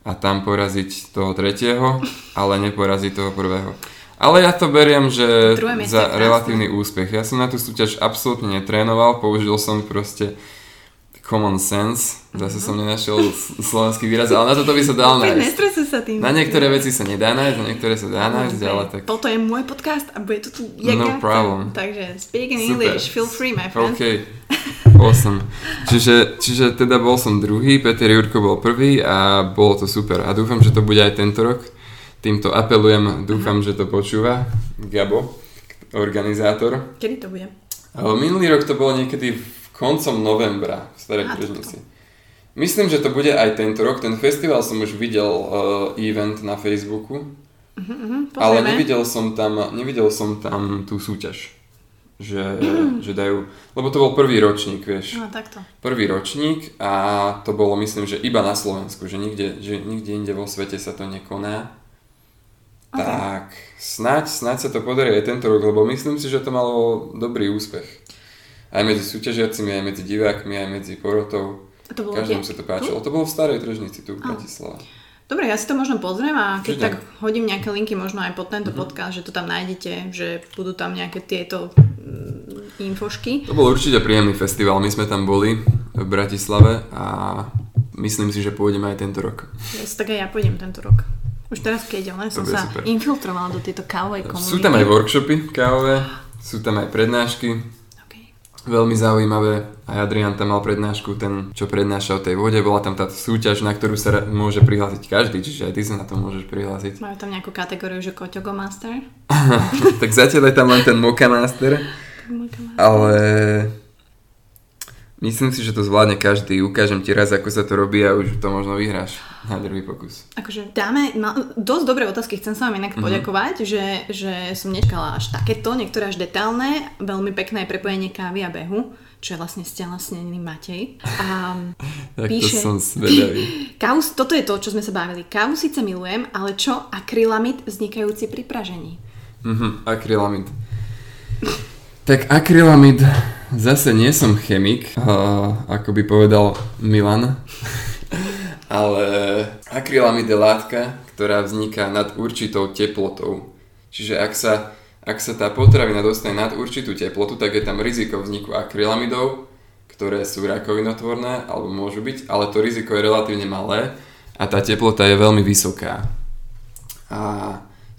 a tam poraziť toho tretieho, ale neporaziť toho prvého. Ale ja to beriem, že za relatívny úspech. Ja som na tú súťaž absolútne netrénoval, použil som proste common sense, zase som nenašiel slovenský výraz, ale na toto by sa dal nájsť. sa tým. Na niektoré veci sa nedá nájsť, na niektoré sa dá nájsť, ale tak... Toto je môj podcast a bude to tu jak No problem. Takže speak in Super. English, feel free my friend. OK, awesome. Čiže, čiže teda bol som druhý, Peter Jurko bol prvý a bolo to super. A dúfam, že to bude aj tento rok. Týmto apelujem, dúfam, uh-huh. že to počúva Gabo, organizátor. Kedy to bude? Minulý rok to bolo niekedy v koncom novembra v Starej Kružnici. Myslím, že to bude aj tento rok. Ten festival som už videl uh, event na Facebooku, uh-huh, ale nevidel som, tam, nevidel som tam tú súťaž. Že, uh-huh. že dajú, lebo to bol prvý ročník, vieš. No, takto. Prvý ročník a to bolo myslím, že iba na Slovensku, že nikde, že nikde inde vo svete sa to nekoná. Tak, snáď, snáď sa to podarí aj tento rok, lebo myslím si, že to malo dobrý úspech. Aj medzi súťažiacimi, aj medzi divákmi, aj medzi porotou. A to bolo Každému sa to páčilo. To bolo v starej tržnici tu v Bratislave. Dobre, ja si to možno pozriem a keď Kľudne. tak hodím nejaké linky možno aj pod tento podcast, že to tam nájdete, že budú tam nejaké tieto mm, infošky. To bol určite príjemný festival, my sme tam boli v Bratislave a myslím si, že pôjdeme aj tento rok. Yes, tak aj ja pôjdem tento rok. Už teraz keď, len som sa super. infiltrovala do tejto kávovej komunity. Sú tam aj workshopy kávové, sú tam aj prednášky. Veľmi zaujímavé. Aj Adrian tam mal prednášku, ten, čo prednáša o tej vode. Bola tam táto súťaž, na ktorú sa môže prihlásiť každý, čiže aj ty sa na to môžeš prihlásiť. Majú tam nejakú kategóriu, že Koťogo Master? <laughs> tak zatiaľ je tam len ten Moka Master, <laughs> ale myslím si, že to zvládne každý. Ukážem ti raz, ako sa to robí a už to možno vyhráš na druhý pokus. Akože dáme ma, dosť dobré otázky, chcem sa vám inak poďakovať, že, že som nečakala až takéto, niektoré až detailné, veľmi pekné prepojenie kávy a behu, čo je vlastne stelesnený Matej. A <laughs> Tak Píše. to som zvedavý. <laughs> kávu, toto je to, čo sme sa bavili. Kávu síce milujem, ale čo akrylamid vznikajúci pri pražení? Mhm, akrylamid. Tak akrylamid, zase nie som chemik, uh, ako by povedal Milan, <laughs> ale akrylamid je látka, ktorá vzniká nad určitou teplotou. Čiže ak sa, ak sa tá potravina dostane nad určitú teplotu, tak je tam riziko vzniku akrylamidov, ktoré sú rakovinotvorné, alebo môžu byť, ale to riziko je relatívne malé a tá teplota je veľmi vysoká. A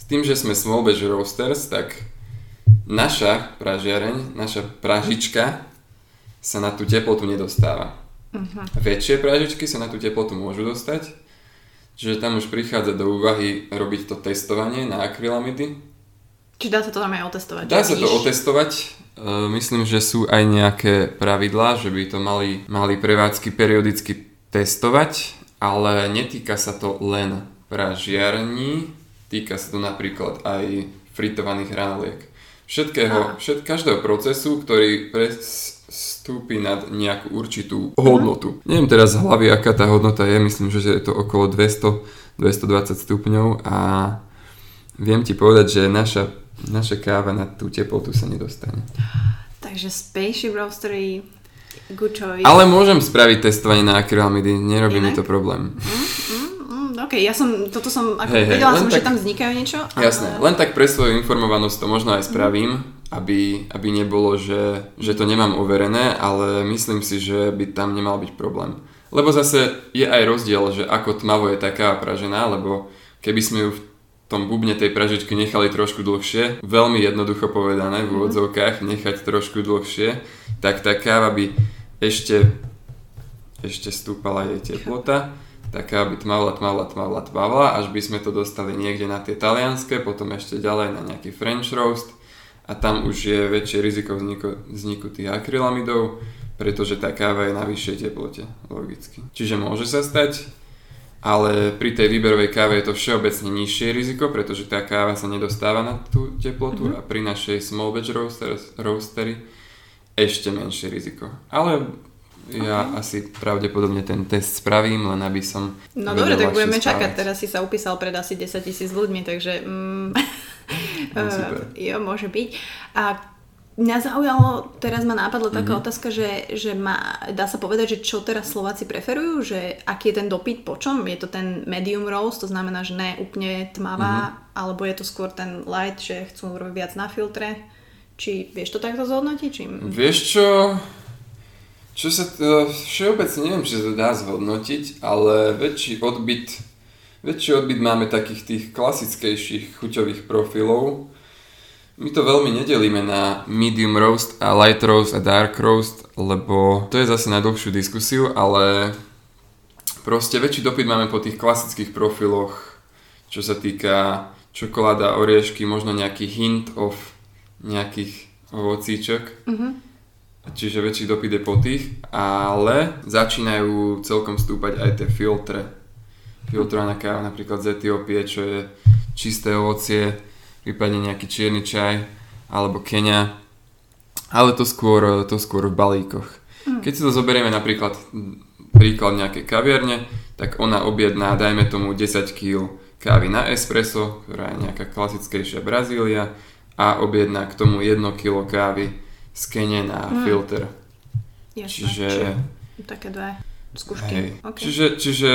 s tým, že sme Small Batch Roasters, tak naša pražiareň, naša pražička sa na tú teplotu nedostáva. Uh-huh. Väčšie pražičky sa na tú teplotu môžu dostať, čiže tam už prichádza do úvahy robiť to testovanie na akrylamidy. Či dá sa to tam aj otestovať? Dá sa to otestovať. E, Myslím, že sú aj nejaké pravidlá, že by to mali, mali prevádzky periodicky testovať, ale netýka sa to len pražiarní, týka sa to napríklad aj fritovaných hranoliek. Všetkého, všet, každého procesu, ktorý prestúpi nad nejakú určitú hodnotu. Neviem teraz z hlavy, aká tá hodnota je, myslím, že je to okolo 200-220 stupňov a viem ti povedať, že naša, naša káva na tú teplotu sa nedostane. Takže Spaceship Roastery, good choice. Ale môžem spraviť testovanie na akrylamidy, nerobí mi Inak? to problém. Mm, ok, ja som, toto som, ako hej, vedela len som, že tak- tam vznikajú niečo. Jasné, len tak pre svoju informovanosť to možno aj spravím, aby, aby nebolo, že, že to nemám overené, ale myslím si, že by tam nemal byť problém. Lebo zase je aj rozdiel, že ako tmavo je tá káva pražená, lebo keby sme ju v tom bubne tej pražičky nechali trošku dlhšie, veľmi jednoducho povedané v úvodzovkách, nechať trošku dlhšie, tak tá káva by ešte, ešte stúpala jej teplota, tá káva by tmavla, tmavla, tmavla, tmavla, až by sme to dostali niekde na tie talianské, potom ešte ďalej na nejaký French roast a tam už je väčšie riziko vzniku, vzniku tých akrylamidov, pretože tá káva je na vyššej teplote, logicky. Čiže môže sa stať, ale pri tej výberovej káve je to všeobecne nižšie riziko, pretože tá káva sa nedostáva na tú teplotu a pri našej small batch roastery ešte menšie riziko. Ale ja asi pravdepodobne ten test spravím, len aby som No dobre, tak budeme čakať. správať. Teraz si sa upísal pred asi 10 tisíc ľuďmi, takže mm, <laughs> No, super. <laughs> jo, môže byť. A mňa zaujalo, teraz ma napadla taká Mhm. otázka, že, že má, dá sa povedať, že čo teraz Slováci preferujú, že aký je ten dopyt po čom? Je to ten medium roast, to znamená, že ne úplne tmavá, Mhm. alebo je to skôr ten light, že chcú robiť viac na filtre? Či vieš to takto zhodnotiť? Či... Vieš čo? Čo sa to, všeobecne neviem, či sa to dá zhodnotiť, ale väčší odbyt, väčší odbyt máme takých tých klasickejších chuťových profilov. My to veľmi nedelíme na medium roast a light roast a dark roast, lebo to je zase na dlhšiu diskusiu, ale proste väčší dopyt máme po tých klasických profiloch, čo sa týka čokoláda, oriešky, možno nejaký hint of nejakých ovocíčok. Čiže väčší dopyt je po tých, ale začínajú celkom stúpať aj tie filtre. Filtrovaná káva napríklad z Etiópie, čo je čisté ovocie, prípadne nejaký čierny čaj, alebo Kenia. Ale to skôr, to skôr v balíkoch. Keď si to zoberieme napríklad m, príklad nejakej kaviarne, tak ona objedná, dajme tomu 10 kg kávy na espresso, ktorá je nejaká klasickejšia Brazília a objedná k tomu 1 kg kávy z Kene na Mm. filter. Jasné. Čiže, Či- také dve skúšky. hej, Okay. čiže, čiže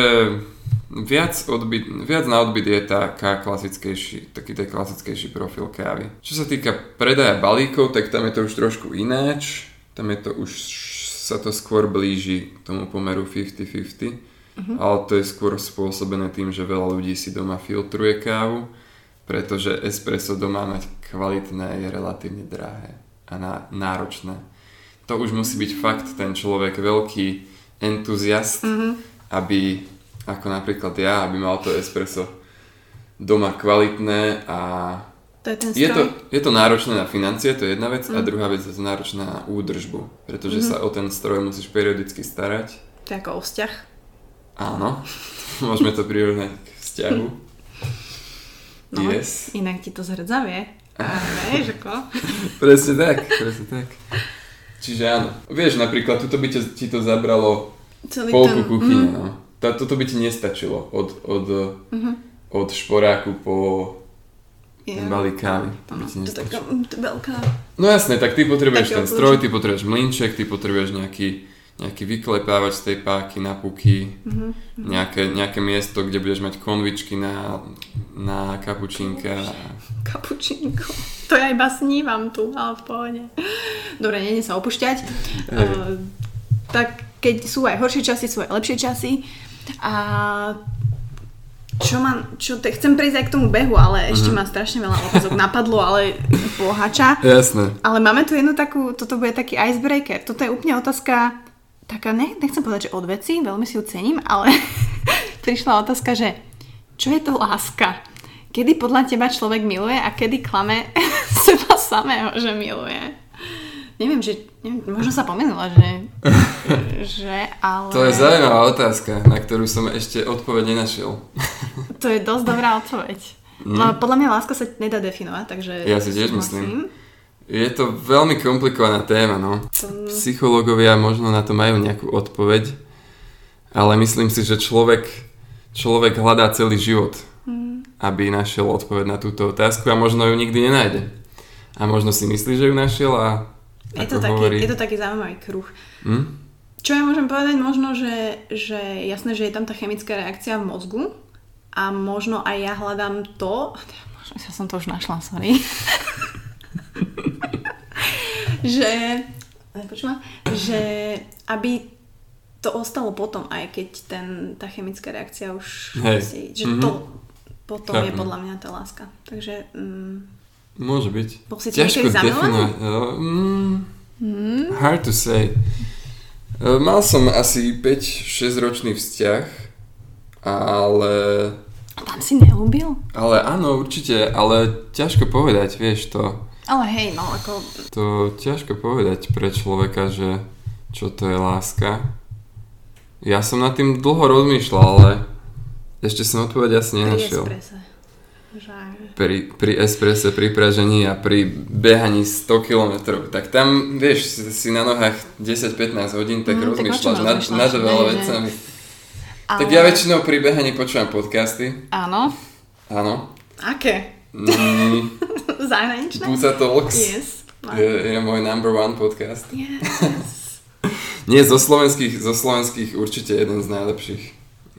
viac, odbyt, viac na odbyt je taká klasickejší, taký ten klasickejší profil kávy. Čo sa týka predaja balíkov, tak tam je to už trošku ináč. Tam je to už, sa to skôr blíži k tomu pomeru 50-50. Mhm. Ale to je skôr spôsobené tým, že veľa ľudí si doma filtruje kávu, pretože espresso doma mať kvalitné je relatívne drahé a ná, náročné. To už musí byť fakt ten človek veľký entuziast, Mhm. aby, ako napríklad ja, aby mal to espresso doma kvalitné a To je ten je to, je to náročné na financie, to je jedna vec, a Mhm. druhá vec je to náročná na údržbu, pretože sa o ten stroj musíš periodicky starať. To je ako o vzťah. Áno, <laughs> môžeme to prirovnať k vzťahu. <laughs> No, Yes. inak ti to zrdzavie. Vieš ako? <laughs> Presne tak, presne tak. Čiže áno. Vieš, napríklad, tuto by ti, ti to zabralo Celý polku ten... kuchyne, Mm, no. Tá, toto by ti nestačilo od, od, Mhm. od šporáku po je. ten balík kávy. To by ti to taká nestačilo. mm, to je veľká. No jasné, tak ty potrebuješ Taký ten stroj, ty potrebuješ mlinček, ty potrebuješ nejaký, nejaký vyklepávač z tej páky na puky, Mhm. nejaké, nejaké miesto, kde budeš mať konvičky na, na kapučínka. Kapučínko. To ja iba snívam tu, ale v pohode. Dobre, nie sa opúšťať. Hej. Uh, tak keď sú aj horšie časy, sú aj lepšie časy. A čo mám, čo te, chcem prejsť aj k tomu behu, ale ešte Mhm. ma strašne veľa otázok napadlo, ale bohača. Jasné. Ale máme tu jednu takú, toto bude taký icebreaker. Toto je úplne otázka, taká, ne, nechcem povedať, že od veci, veľmi si ju cením, ale <laughs> prišla otázka, že čo je to láska? Kedy podľa teba človek miluje a kedy klame <laughs> seba samého, že miluje? Neviem, že, neviem, možno sa pomenula, že, <laughs> že, ale... To je zaujímavá otázka, na ktorú som ešte odpoveď nenašiel. To je dosť dobrá odpoveď. Mm. Ale podľa mňa láska sa nedá definovať, takže... Ja si tiež súhlasím. Je to veľmi komplikovaná téma, no. To- Psychológovia možno na to majú nejakú odpoveď, ale myslím si, že človek, človek hľadá celý život, aby našiel odpoveď na túto otázku a možno ju nikdy nenájde. A možno si myslí, že ju našiel a Je to, taký, hovorí... je to taký zaujímavý kruh. Hm? Čo ja môžem povedať? Možno, že, že jasné, že je tam tá chemická reakcia v mozgu a možno aj ja hľadám to... <laughs> Možno ja som to už našla, sorry. Že... Počúva? Že aby to ostalo potom, aj keď ten, tá chemická reakcia už... Hej. Si, že Mhm. to potom je Chápem. podľa mňa tá láska. Takže... Mm, Môže byť. Bol si Ťažko niekedy zamilovaný? definovať. Mm, Hard to say. E, Mal som asi 5-6 ročný vzťah, ale... tam si nelúbil? Ale áno, určite, ale ťažko povedať, vieš to. Ale hej, no ako... To ťažko povedať pre človeka, že čo to je láska. Ja som nad tým dlho rozmýšľal, ale ešte som odpoveď asi Pri nenašiel. espresse. Že... Pri, pri espresse, pri pražení a pri behaní 100 km, tak tam, vieš, si, na nohách 10-15 hodín, tak Mm, rozmýšľaš nad, nad veľa vecami. Ale... Tak ja väčšinou pri behaní počúvam podcasty, Áno. áno. Aké? Mm, <laughs> Zahraničné? Buza Talks Yes. Je, je môj number one podcast. Yes. <laughs> Nie, zo slovenských, zo slovenských určite jeden z najlepších.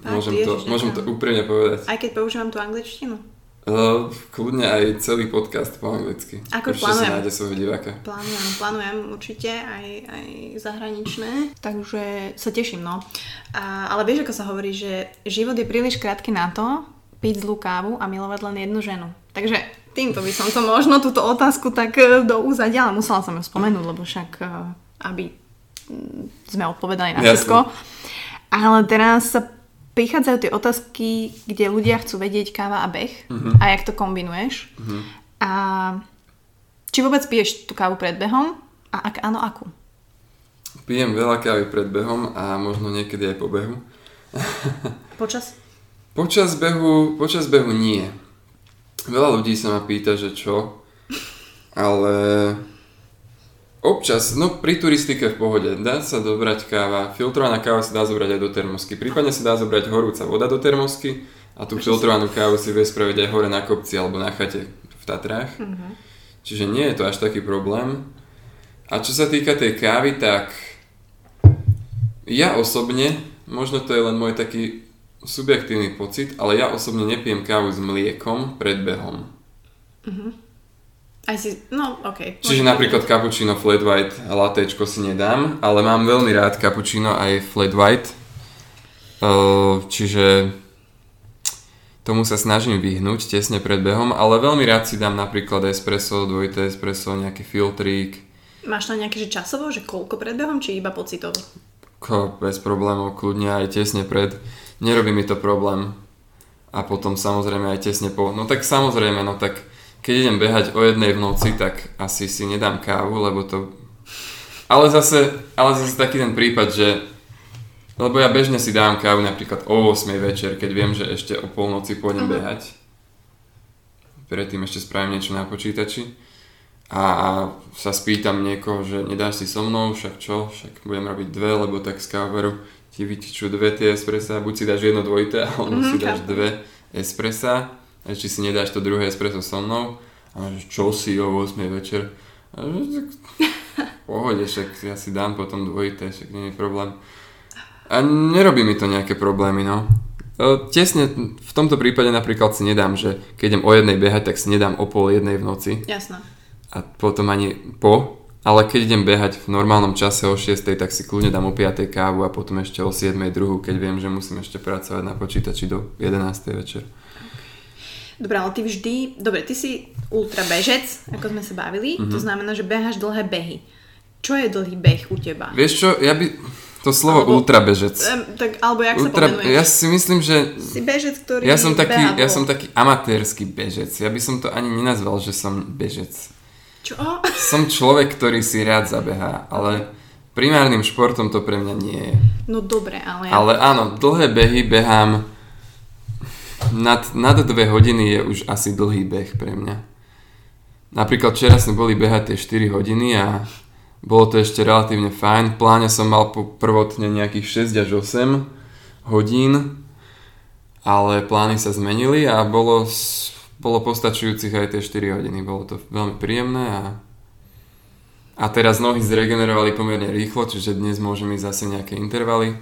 Tak, Môžem to, ježiš, môžem to úprimne povedať. Aj keď používam tú angličtinu. Uh, kľudne aj celý podcast po anglicky. Ako Určite plánujem. si nájde svojho diváka. Plánujem, plánujem určite aj, aj zahraničné, takže sa teším, no. A, ale vieš, ako sa hovorí, že život je príliš krátky na to, piť zlú kávu a milovať len jednu ženu. Takže týmto by som to možno túto otázku tak e, do úzadia, ale musela som ju spomenúť, lebo však e, aby mm, sme odpovedali na všetko. Ale teraz sa prichádzajú tie otázky, kde ľudia chcú vedieť káva a beh Mhm. a jak to kombinuješ. A či vôbec piješ tú kávu pred behom a ak áno, akú? Pijem veľa kávy pred behom a možno niekedy aj po behu. Počas? Počas behu, počas behu nie. Veľa ľudí sa ma pýta, že čo, ale občas, no pri turistike v pohode, dá sa dobrať káva, filtrovaná káva sa dá zobrať aj do termosky, prípadne sa dá zobrať horúca voda do termosky A tú filtrovanú kávu si vie spraviť aj hore na kopci alebo na chate v Tatrách. Mhm. Čiže nie je to až taký problém. A čo sa týka tej kávy, tak ja osobne, možno to je len môj taký subjektívny pocit, ale ja osobne nepijem kávu s mliekom pred behom. Aj si, no ok. Čiže napríklad cappuccino flat white a latečko si nedám, ale mám veľmi rád cappuccino aj flat white. Uh, čiže tomu sa snažím vyhnúť tesne pred behom, ale veľmi rád si dám napríklad espresso, dvojité espresso, nejaký filtrík. Máš tam nejaké že časovo, že koľko pred behom, či iba pocitovo? Ko, bez problémov, kľudne aj tesne pred. Nerobí mi to problém. A potom samozrejme aj tesne po. No tak samozrejme, no tak keď idem behať o jednej v noci, tak asi si nedám kávu, lebo to... Ale zase, ale zase taký ten prípad, že lebo ja bežne si dávam kávu napríklad o 8 večer, keď viem, že ešte o polnoci pôjdem Mhm. behať. Predtým ešte spravím niečo na počítači. A, a sa spýtam niekoho, že nedáš si so mnou, však čo, však budem robiť dve, lebo tak z káveru ti vytičú dve tie espressa, buď si dáš jedno dvojité, alebo Mhm, si dáš chápem. dve espressa, a či si nedáš to druhé espresso so mnou. A že čo si o 8 večer? A že, tak, pohode, však ja si dám potom dvojité, však nie je problém. A nerobí mi to nejaké problémy, no. E, Tesne v tomto prípade napríklad si nedám, že keď idem o jednej behať, tak si nedám o pol jednej v noci Jasné. a potom ani po, ale keď idem behať v normálnom čase o 6, tak si kľudne dám o 5 kávu a potom ešte o 7 druhú, keď viem, že musím ešte pracovať na počítači do 11 večer. Dobre, ale ty vždy, dobre, ty si ultra bežec, ako sme sa bavili, Mhm. to znamená, že beháš dlhé behy. Čo je dlhý beh u teba? Vieš čo, ja by... To slovo Alebo- ultrabežec. Tak, alebo jak Ultra, sa pomenuje? ja si myslím, že Si bežec, ktorý ja som, taký, ja som taký amatérsky bežec. Ja by som to ani nenazval, že som bežec. Čo? Som človek, ktorý si rád zabehá, ale primárnym športom to pre mňa nie je. No dobre, ale... Ale áno, dlhé behy behám nad, nad dve hodiny je už asi dlhý beh pre mňa. Napríklad včera sme boli behať tie 4 hodiny a bolo to ešte relatívne fajn. V pláne som mal po prvotne nejakých 6 až 8 hodín, ale plány sa zmenili a bolo, bolo postačujúcich aj tie 4 hodiny. Bolo to veľmi príjemné a, a teraz nohy zregenerovali pomerne rýchlo, čiže dnes môžem ísť zase nejaké intervaly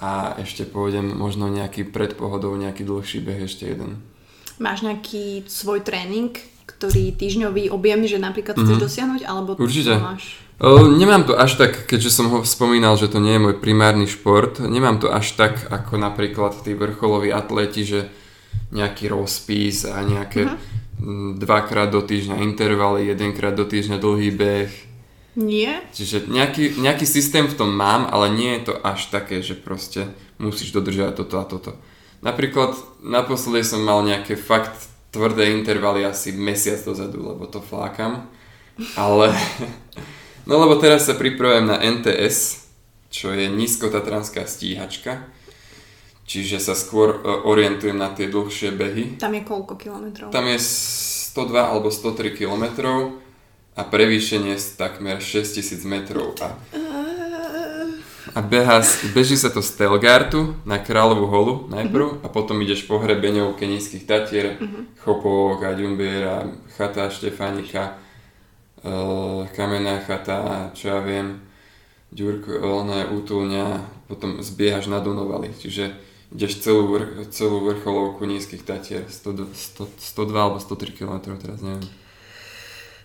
a ešte pôjdem možno nejaký pred pohodou, nejaký dlhší beh ešte jeden. Máš nejaký svoj tréning, ktorý týždňový objemný, že napríklad chceš dosiahnuť, alebo Mhm. Určite. to máš? Nemám to až tak, keďže som ho spomínal, že to nie je môj primárny šport, nemám to až tak ako napríklad tí vrcholoví atleti, že nejaký rozpis a nejaké mm, dvakrát do týždňa intervaly, jedenkrát do týždňa dlhý beh. Nie? Čiže nejaký, nejaký systém v tom mám, ale nie je to až také, že proste musíš dodržiavať toto a toto. Napríklad naposledy som mal nejaké fakt tvrdé intervaly asi mesiac dozadu, lebo to flákam. Ale... <laughs> No lebo teraz sa pripravujem na NTS, čo je nízkotatranská stíhačka. Čiže sa skôr e, orientujem na tie dlhšie behy. Tam je koľko kilometrov? Tam je 102 alebo 103 km a prevýšenie z takmer 6000 metrov. A, a beha, beží sa to z Telgartu na Kráľovú holu najprv a potom ideš po hrebeňovke nízkych Tatier, Chopovok a Ďumbiera, chata Štefánika, uh, Kamenná chata, čo ja viem, Ďurko, ona útulňa, potom zbiehaš na Dunovali, čiže ideš celú, vrch, celú vrcholovku nízkych Tatier, 100, 100, 102 alebo 103 km, teraz neviem.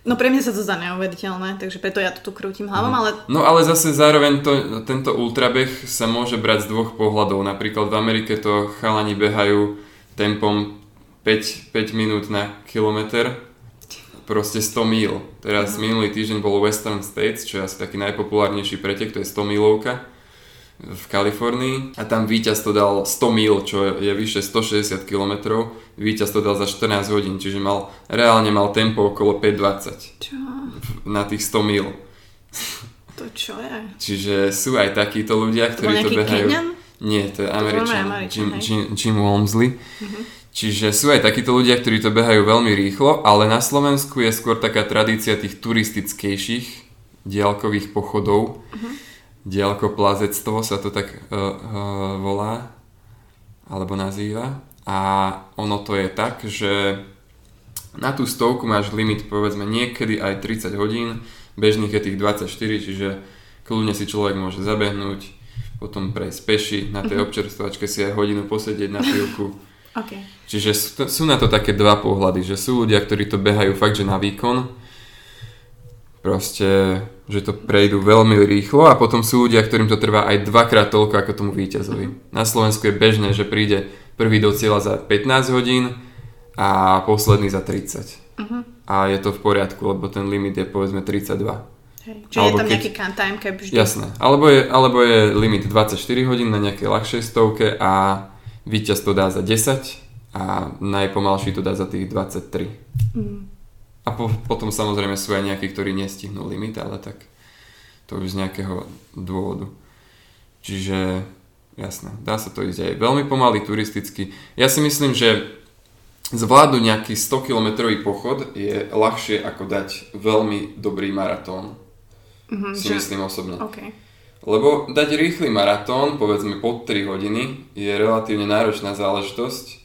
No pre mňa sa to zdá neuveriteľné, takže preto ja to tu krútim hlavom, ale No ale zase zároveň to, tento ultrabeh sa môže brať z dvoch pohľadov. Napríklad v Amerike to chalani behajú tempom 5, 5 minút na kilometr, proste 100 míl. Teraz minulý týždeň bol Western States, čo je asi taký najpopulárnejší pretek, to je 100 mílovka v Kalifornii a tam víťaz to dal 100 míl, čo je vyše 160 km. Víťaz to dal za 14 hodín, čiže mal, reálne mal tempo okolo 5.20 čo? na tých 100 míl. To čo je? Čiže sú aj takíto ľudia, To ktorí to, nejaký behajú. Kenyan? Nie, to je Američan, Američan, Jim. Jim, Jim Walmsley. Čiže sú aj takíto ľudia, ktorí to behajú veľmi rýchlo, ale na Slovensku je skôr taká tradícia tých turistickejších diálkových pochodov. Mhm. Diálkoplazectvo sa to tak uh, uh, volá, alebo nazýva. a ono to je tak, že na tú stovku máš limit povedzme niekedy aj 30 hodín, bežných je tých 24, čiže kľudne si človek môže zabehnúť, potom prejsť peši, na tej občerstvovačke si aj hodinu posedieť na chvíľku. <laughs> Okay. Čiže sú, to, sú na to také dva pohľady, že sú ľudia, ktorí to behajú fakt, že na výkon, proste, že to prejdú veľmi rýchlo a potom sú ľudia, ktorým to trvá aj dvakrát toľko ako tomu víťazovi. Na Slovensku je bežné, že príde prvý do cieľa za 15 hodín a posledný za 30. Uh-huh. A je to v poriadku, lebo ten limit je povedzme 32. Hej. Čiže alebo je tam keď... nejaký time cap vždy? Jasné. Alebo je, alebo je limit 24 hodín na nejakej ľahšej stovke a víťaz to dá za 10 a najpomalší to dá za tých 23. Mm. A po, potom samozrejme sú aj nejakí, ktorí nestihnú limit, ale tak to už z nejakého dôvodu. Čiže jasné, dá sa to ísť aj veľmi pomaly turisticky. Ja si myslím, že zvládnuť nejaký 100 km pochod je ľahšie ako dať veľmi dobrý maratón. Mm-hmm, si že... myslím osobne. Okay. Lebo dať rýchly maratón, povedzme pod 3 hodiny, je relatívne náročná záležitosť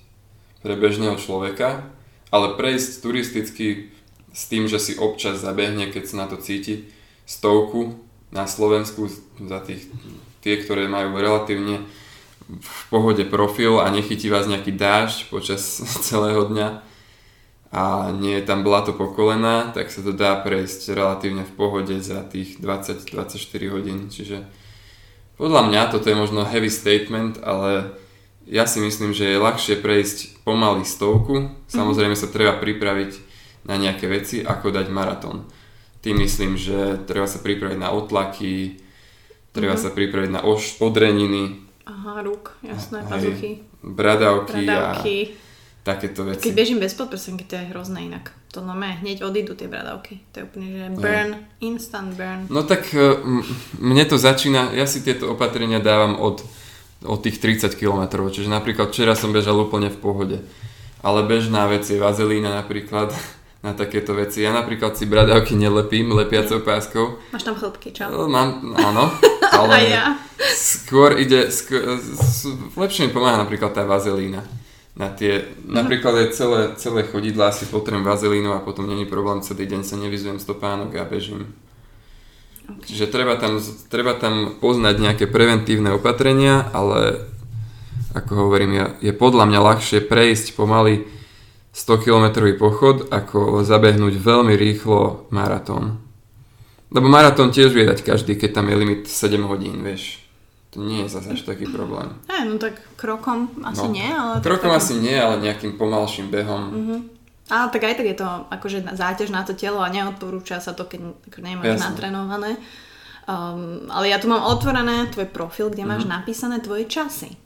pre bežného človeka, ale prejsť turisticky s tým, že si občas zabehne, keď sa na to cíti, stovku na Slovensku za tých, tie, ktoré majú relatívne v pohode profil a nechytí vás nejaký dážď počas <laughs> celého dňa, a nie je tam blato po kolena, tak sa to dá prejsť relatívne v pohode za tých 20-24 hodín. Čiže podľa mňa toto je možno heavy statement, ale ja si myslím, že je ľahšie prejsť pomaly stovku. Samozrejme sa treba pripraviť na nejaké veci, ako dať maratón. Tým myslím, že treba sa pripraviť na otlaky, treba mm-hmm. sa pripraviť na oš, podreniny. Aha, rúk, jasné, pazuchy. Bradavky, bradavky. a takéto veci. Keď bežím bez podprsenky, to je hrozné inak. To no hneď odídu tie bradavky. To je úplne, že burn, no. instant burn. No tak e, mne to začína, ja si tieto opatrenia dávam od, od tých 30 km, čiže napríklad včera som bežal úplne v pohode. Ale bežná vec je vazelína napríklad <laughs> na takéto veci. Ja napríklad si bradavky nelepím lepiacou páskou. Máš tam chlopky, čo? E, mám, áno. <laughs> Ale ja. skôr ide, skôr, lepšie mi pomáha napríklad tá vazelína na tie, napríklad aj celé, celé chodidlá si potrebujem vazelínu a potom není problém, celý deň sa nevyzujem stopánok a bežím. Okay. Čiže treba tam, treba tam poznať nejaké preventívne opatrenia, ale ako hovorím, je, je podľa mňa ľahšie prejsť pomaly 100 km pochod, ako zabehnúť veľmi rýchlo maratón. Lebo maratón tiež vie dať každý, keď tam je limit 7 hodín, vieš to nie je zase až taký problém. Aj, no tak krokom asi no, nie, ale... Krokom tak... asi nie, ale nejakým pomalším behom. Uh-huh. Ale tak aj tak je to akože záťaž na to telo a neodporúča sa to, keď ako nemáš Jasne. natrenované. Um, ale ja tu mám otvorené tvoj profil, kde máš uh-huh. napísané tvoje časy.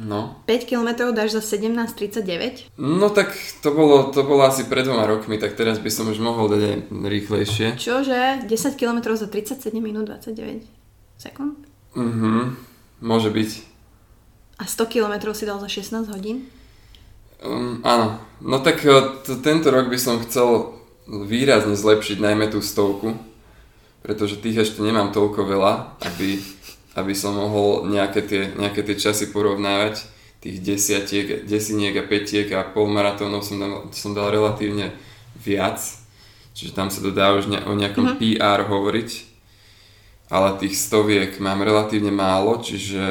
No. 5 km dáš za 17.39? No tak to bolo, to bolo asi pred dvoma rokmi, tak teraz by som už mohol dať aj rýchlejšie. Čože? 10 km za 37 minút 29 sekúnd? Mhm, môže byť. A 100 km si dal za 16 hodín? Um, áno, no tak e, t- tento rok by som chcel výrazne zlepšiť najmä tú stovku, pretože tých ešte nemám toľko veľa, aby, aby som mohol nejaké tie, nejaké tie časy porovnávať. Tých desiatiek, desiniek a petiek a polmaratónov som dal, som dal relatívne viac, čiže tam sa to dá už ne, o nejakom mm-hmm. PR hovoriť ale tých stoviek mám relatívne málo, čiže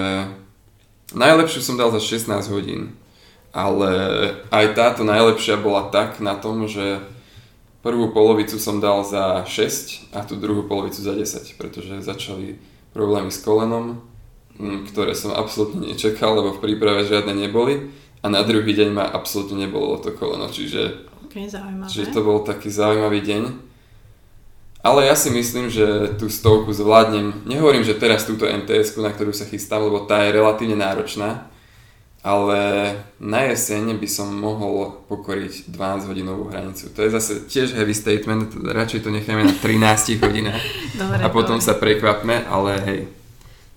najlepšiu som dal za 16 hodín. Ale aj táto najlepšia bola tak na tom, že prvú polovicu som dal za 6 a tú druhú polovicu za 10, pretože začali problémy s kolenom, ktoré som absolútne nečakal, lebo v príprave žiadne neboli a na druhý deň ma absolútne nebolo to koleno, čiže, okay, čiže to bol taký zaujímavý deň. Ale ja si myslím, že tú stovku zvládnem. Nehovorím, že teraz túto mts na ktorú sa chystám, lebo tá je relatívne náročná. Ale na jeseň by som mohol pokoriť 12 hodinovú hranicu. To je zase tiež heavy statement, radšej to necháme na 13 hodinách <laughs> dobre, a potom dobre. sa prekvapme, ale hej,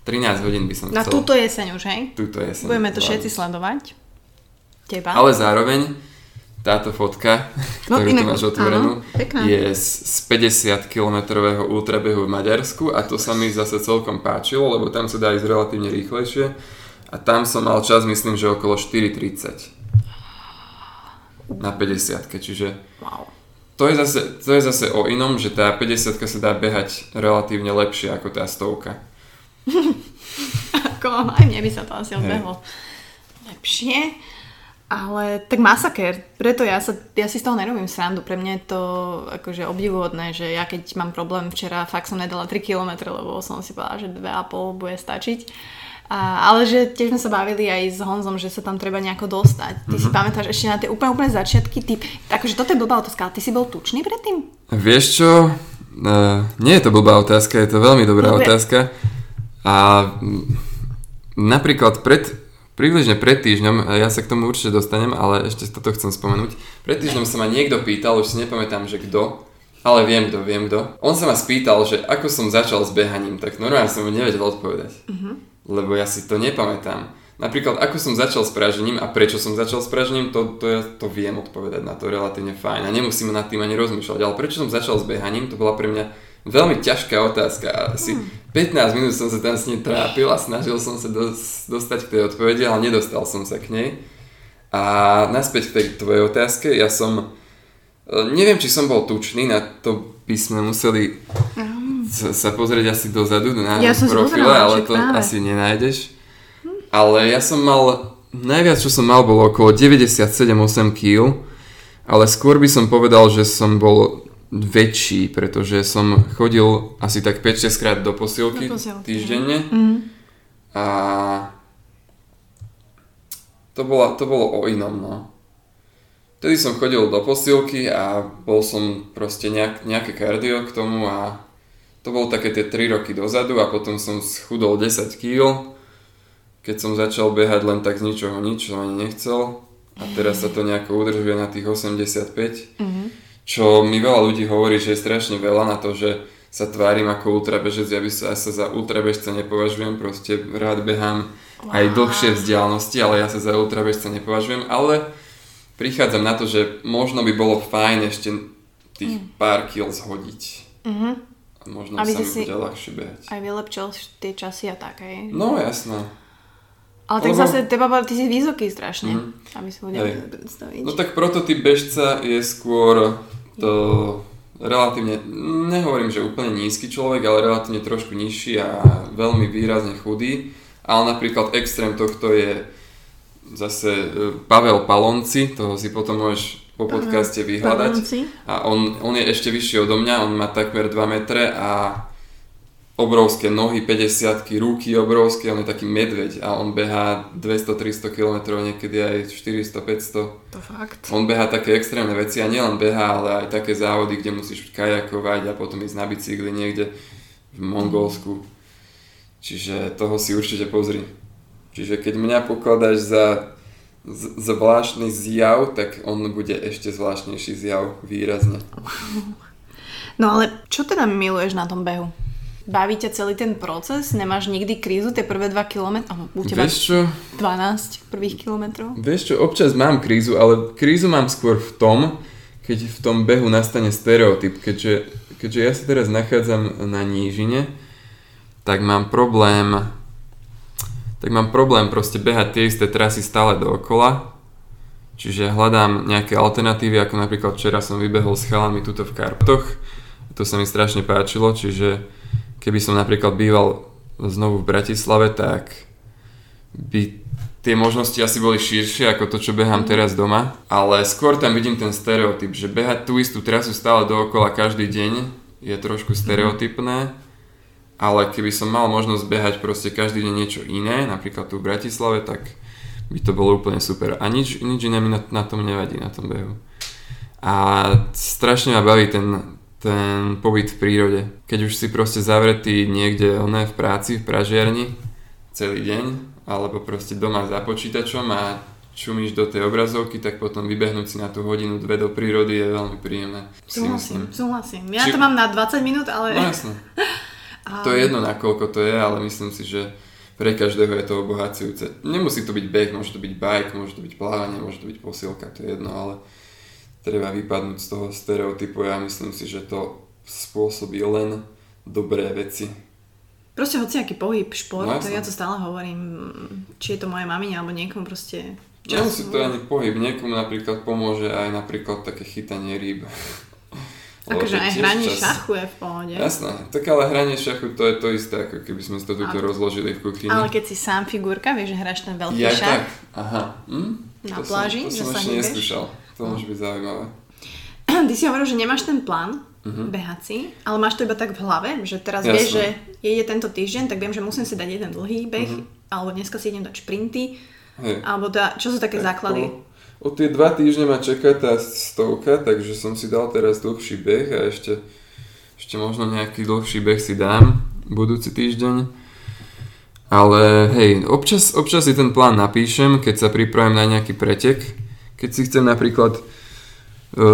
13 hodín by som na chcel. Na túto jeseň už, hej? Túto jeseň. Budeme to všetci sledovať. Teba. Ale zároveň táto fotka, no, ktorú tu máš otvorenú, áno, je z, z 50-kilometrového ultrabehu v Maďarsku a to sa mi zase celkom páčilo, lebo tam sa dá ísť relatívne rýchlejšie a tam som mal čas, myslím, že okolo 4.30. na 50 čiže Wow. to je, zase, to je zase o inom, že tá 50 sa dá behať relatívne lepšie ako tá stovka. Ako, aj mne by sa to asi odbehlo lepšie. Ale tak masaker, preto ja, sa, ja si z toho nerobím srandu. Pre mňa je to akože obdivuhodné, že ja keď mám problém včera, fakt som nedala 3 km, lebo som si povedala, že 2,5 bude stačiť. A, ale že tiež sme sa bavili aj s Honzom, že sa tam treba nejako dostať. Ty Mhm. si pamätáš ešte na tie úplne, úplne začiatky, ty, akože toto je blbá otázka, ale ty si bol tučný predtým? Vieš čo? Uh, nie je to blbá otázka, je to veľmi dobrá Dobre. otázka. A napríklad pred, približne pred týždňom, a ja sa k tomu určite dostanem, ale ešte toto chcem spomenúť. Pred týždňom sa ma niekto pýtal, už si nepamätám, že kto, ale viem kto, viem kto. On sa ma spýtal, že ako som začal s behaním, tak normálne som mu nevedel odpovedať. Lebo ja si to nepamätám. Napríklad, ako som začal s pražením a prečo som začal s pražením, to, to, ja to viem odpovedať na to relatívne fajn a nemusím nad tým ani rozmýšľať. Ale prečo som začal s behaním, to bola pre mňa veľmi ťažká otázka. Asi 15 minút som sa tam s ním trápil a snažil som sa dos- dostať k tej odpovedi, ale nedostal som sa k nej. A naspäť k tej tvojej otázke, ja som... e, Neviem, či som bol tučný, na to by sme museli sa, pozrieť asi dozadu na Ja som profile, pozerala, ale to práve. asi nenájdeš. Ale ja som mal, najviac čo som mal bolo okolo 97-8 kg, ale skôr by som povedal, že som bol väčší, pretože som chodil asi tak 5-6 krát do posilky, Do posilky, týždenne Mm. a to, bola, to bolo o inom, no. Vtedy som chodil do posilky a bol som proste nejak, nejaké kardio k tomu a to bolo také tie 3 roky dozadu a potom som schudol 10 kg, keď som začal behať len tak z ničoho nič, som ani nechcel. A teraz sa to nejako udržuje na tých 85, Mhm. čo mi veľa ľudí hovorí, že je strašne veľa na to, že sa tvárim ako ultrabežec, ja by sa, ja sa za ultrabežca nepovažujem, proste rád behám aj dlhšie vzdialenosti, ale ja sa za ultrabežca nepovažujem, ale prichádzam na to, že možno by bolo fajn ešte tých pár kil zhodiť. Mhm. A možno Aby sa si mi si- bude ľahšie behať. Aj vylepčil tie časy a tak, hej. No jasné. Ale tak Lebo- zase, teba, ty si vysoký strašne, Mhm. aby si nevedel predstaviť. No tak prototyp bežca je skôr to relatívne, nehovorím, že úplne nízky človek, ale relatívne trošku nižší a veľmi výrazne chudý. Ale napríklad extrém tohto je zase e, Pavel Palonci, toho si potom môžeš po podcaste vyhľadať. A on, on je ešte vyšší odo mňa, on má takmer 2 metre a obrovské nohy, 50 ruky obrovské, on je taký medveď a on behá 200-300 km, niekedy aj 400-500. To fakt. On beha také extrémne veci a nielen beha, ale aj také závody, kde musíš kajakovať a potom ísť na bicykli niekde v Mongolsku. Čiže toho si určite pozri. Čiže keď mňa pokladáš za zvláštny zjav, tak on bude ešte zvláštnejší zjav výrazne. No ale čo teda miluješ na tom behu? Baví ťa celý ten proces? Nemáš nikdy krízu tie prvé 2 km? Oh, u teba Vieš čo? 12 prvých kilometrov? Vieš čo, občas mám krízu, ale krízu mám skôr v tom, keď v tom behu nastane stereotyp, keďže, keďže ja sa teraz nachádzam na nížine, tak mám problém tak mám problém proste behať tie isté trasy stále dookola, čiže hľadám nejaké alternatívy, ako napríklad včera som vybehol s chalami tuto v Karpatoch, to sa mi strašne páčilo, čiže keby som napríklad býval znovu v Bratislave, tak by tie možnosti asi boli širšie ako to, čo behám teraz doma, ale skôr tam vidím ten stereotyp, že behať tú istú trasu stále dookola každý deň je trošku stereotypné, ale keby som mal možnosť behať proste každý deň niečo iné, napríklad tu v Bratislave, tak by to bolo úplne super. A nič, nič iné mi na, na tom nevadí, na tom behu. A strašne ma baví ten, ten pobyt v prírode. Keď už si proste zavretý niekde oné v práci, v pražiarni celý deň, alebo proste doma za počítačom a čumíš do tej obrazovky, tak potom vybehnúť si na tú hodinu, dve do prírody je veľmi príjemné. Súhlasím, súhlasím. Ja Či- to mám na 20 minút, ale... No <laughs> To je jedno, nakoľko to je, ale myslím si, že pre každého je to obohacujúce. Nemusí to byť beh, môže to byť bike, môže to byť plávanie, môže to byť posilka, to je jedno, ale treba vypadnúť z toho stereotypu ja myslím si, že to spôsobí len dobré veci. Proste hociaký pohyb, šport, No to ja to stále hovorím, či je to moje mamine alebo niekomu proste... Nemusí to ani pohyb, niekomu napríklad pomôže aj napríklad také chytanie rýb. Akože aj hranie čas- šachu je v pohode. Jasné, tak ale hranie šachu to je to isté, ako keby sme to Ale- rozložili v kuchyni. Ale keď si sám figurka, vieš, že hráš ten veľký ja šach, tak, aha. Hm? Na to pláži, som, to že som sa ešte neskúšal. To môže byť zaujímavé. <clears throat> ty si hovoril, že nemáš ten plán Mhm. behací, ale máš to iba tak v hlave, že teraz vieš, že je, tento týždeň, tak viem, že musím si dať jeden dlhý beh, Mhm. alebo dneska si idem dať šprinty, Hej. alebo teda, čo sú také základy? O, o tie dva týždne ma čaká tá stovka, takže som si dal teraz dlhší beh a ešte, ešte možno nejaký dlhší beh si dám budúci týždeň. Ale hej, občas, občas si ten plán napíšem, keď sa pripravím na nejaký pretek. Keď si chcem napríklad e,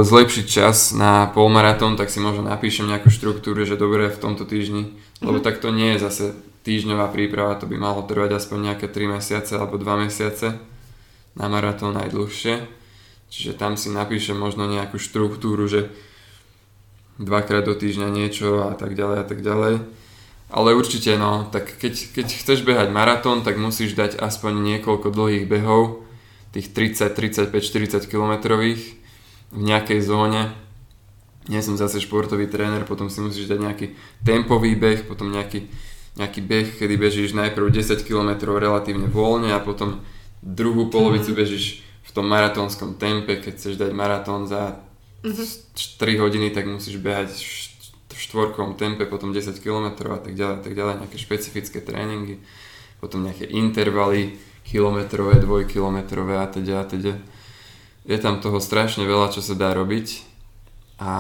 zlepšiť čas na polmaratón, tak si možno napíšem nejakú štruktúru, že dobre v tomto týždni, lebo tak to nie je zase týždňová príprava, to by malo trvať aspoň nejaké 3 mesiace alebo 2 mesiace na maratón aj dlhšie. Čiže tam si napíšem možno nejakú štruktúru, že dvakrát do týždňa niečo a tak ďalej a tak ďalej. Ale určite no, tak keď, keď chceš behať maratón, tak musíš dať aspoň niekoľko dlhých behov, tých 30, 35, 40 kilometrových v nejakej zóne. Nie som zase športový tréner, potom si musíš dať nejaký tempový beh, potom nejaký, nejaký beh, kedy bežíš najprv 10 km relatívne voľne a potom druhú polovicu bežíš v tom maratónskom tempe, keď chceš dať maratón za 3 hodiny, tak musíš behať v št- v štvorkovom tempe, potom 10 km a tak ďalej, tak ďalej, nejaké špecifické tréningy, potom nejaké intervaly, kilometrové, dvojkilometrové a teda a teda. Je tam toho strašne veľa, čo sa dá robiť a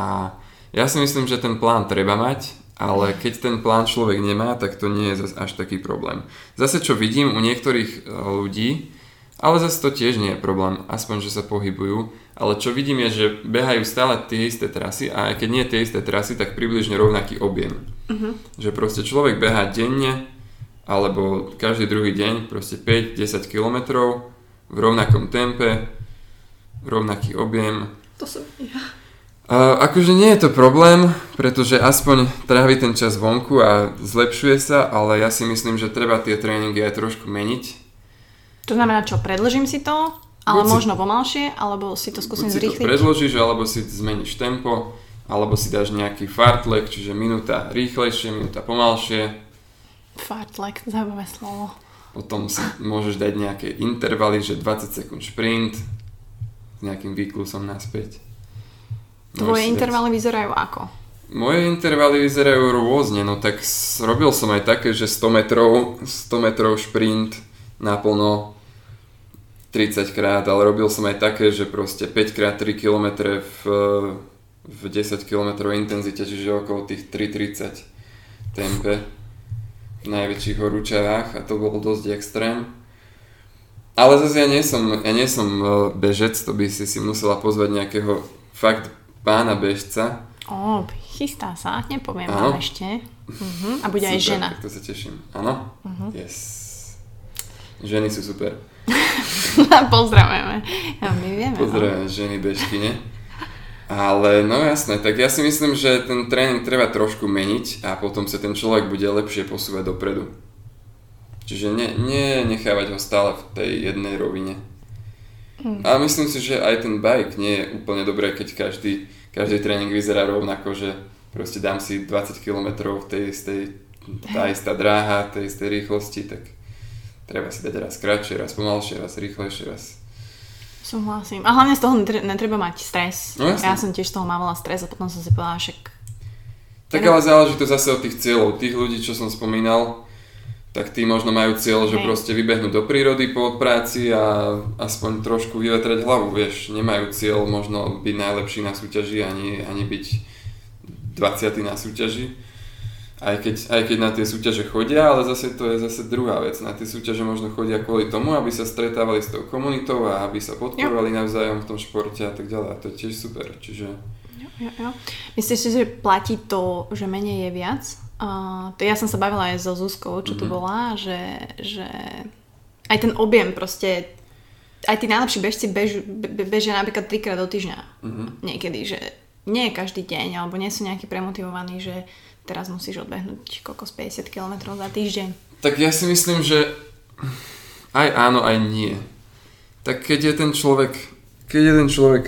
ja si myslím, že ten plán treba mať, ale keď ten plán človek nemá, tak to nie je až taký problém. Zase čo vidím u niektorých e, ľudí, ale zase to tiež nie je problém, aspoň, že sa pohybujú. Ale čo vidím je, že behajú stále tie isté trasy a aj keď nie tie isté trasy, tak približne rovnaký objem. Že proste človek behá denne alebo každý druhý deň proste 5-10 kilometrov v rovnakom tempe, rovnaký objem. To som ja. A akože nie je to problém, pretože aspoň trávi ten čas vonku a zlepšuje sa, ale ja si myslím, že treba tie tréningy aj trošku meniť. To znamená čo, predlžím si to, ale Buď si- možno pomalšie, alebo si to skúsim Buď si to zrýchliť? predložíš, alebo si zmeníš tempo, alebo si dáš nejaký fartlek, čiže minúta rýchlejšie, minúta pomalšie. Fartlek, zaujímavé slovo. Potom si môžeš dať nejaké intervaly, že 20 sekúnd šprint s nejakým výklusom naspäť. Tvoje si dať- intervaly vyzerajú ako? Moje intervaly vyzerajú rôzne, no tak robil som aj také, že 100 metrov, 100 metrov šprint naplno 30 krát, ale robil som aj také, že proste 5 krát 3 km v, v 10 km intenzite, čiže okolo tých 3.30 tempe v najväčších horúčavách a to bol dosť extrém. Ale zase ja nie som, ja nie som e, bežec, to by si si musela pozvať nejakého fakt pána bežca, Ó, chystá sa, nepoviem Áno. vám ešte. Mhm. A bude aj Super, žena. Tak to sa teším. Áno? Yes. Ženy sú super. <laughs> Pozdravujeme. Ja, my vieme. no. Pozdravujem ženy bežkyne. Ale no jasné, tak ja si myslím, že ten tréning treba trošku meniť a potom sa ten človek bude lepšie posúvať dopredu. Čiže ne, nie nechávať ho stále v tej jednej rovine. Hm. Ale myslím si, že aj ten bike nie je úplne dobré, keď každý, každý tréning vyzerá rovnako, že proste dám si 20 km v tej istej, tá <laughs> istá dráha, tej istej rýchlosti, tak treba si dať raz kratšie, raz pomalšie, raz rýchlejšie, raz Súhlasím. A hlavne z toho netre- netreba mať stres. No jasne. ja som tiež z toho mávala stres a potom som si povedala, však Tak ale záleží to zase od tých cieľov. Tých ľudí, čo som spomínal, tak tí možno majú cieľ, že Hej. proste vybehnú do prírody po práci a aspoň trošku vyvetrať hlavu, vieš. Nemajú cieľ možno byť najlepší na súťaži, ani, ani byť 20 na súťaži. Aj keď, aj keď na tie súťaže chodia, ale zase to je zase druhá vec. Na tie súťaže možno chodia kvôli tomu, aby sa stretávali s tou komunitou a aby sa podporovali navzájom v tom športe a tak ďalej. A to je tiež super. Čiže Jo, jo, jo. Myslíš si, že platí to, že menej je viac? Uh, to ja som sa bavila aj so Zuzkou, čo tu Mhm. bola, že, že aj ten objem proste, aj tí najlepší bežci bež, be, bežia napríklad trikrát do týždňa. Mhm. Niekedy, že nie je každý deň, alebo nie sú nejakí premotivovaní, že teraz musíš odbehnúť kokos 50 km za týždeň. Tak ja si myslím, že aj áno, aj nie. Tak keď je ten človek, keď je ten človek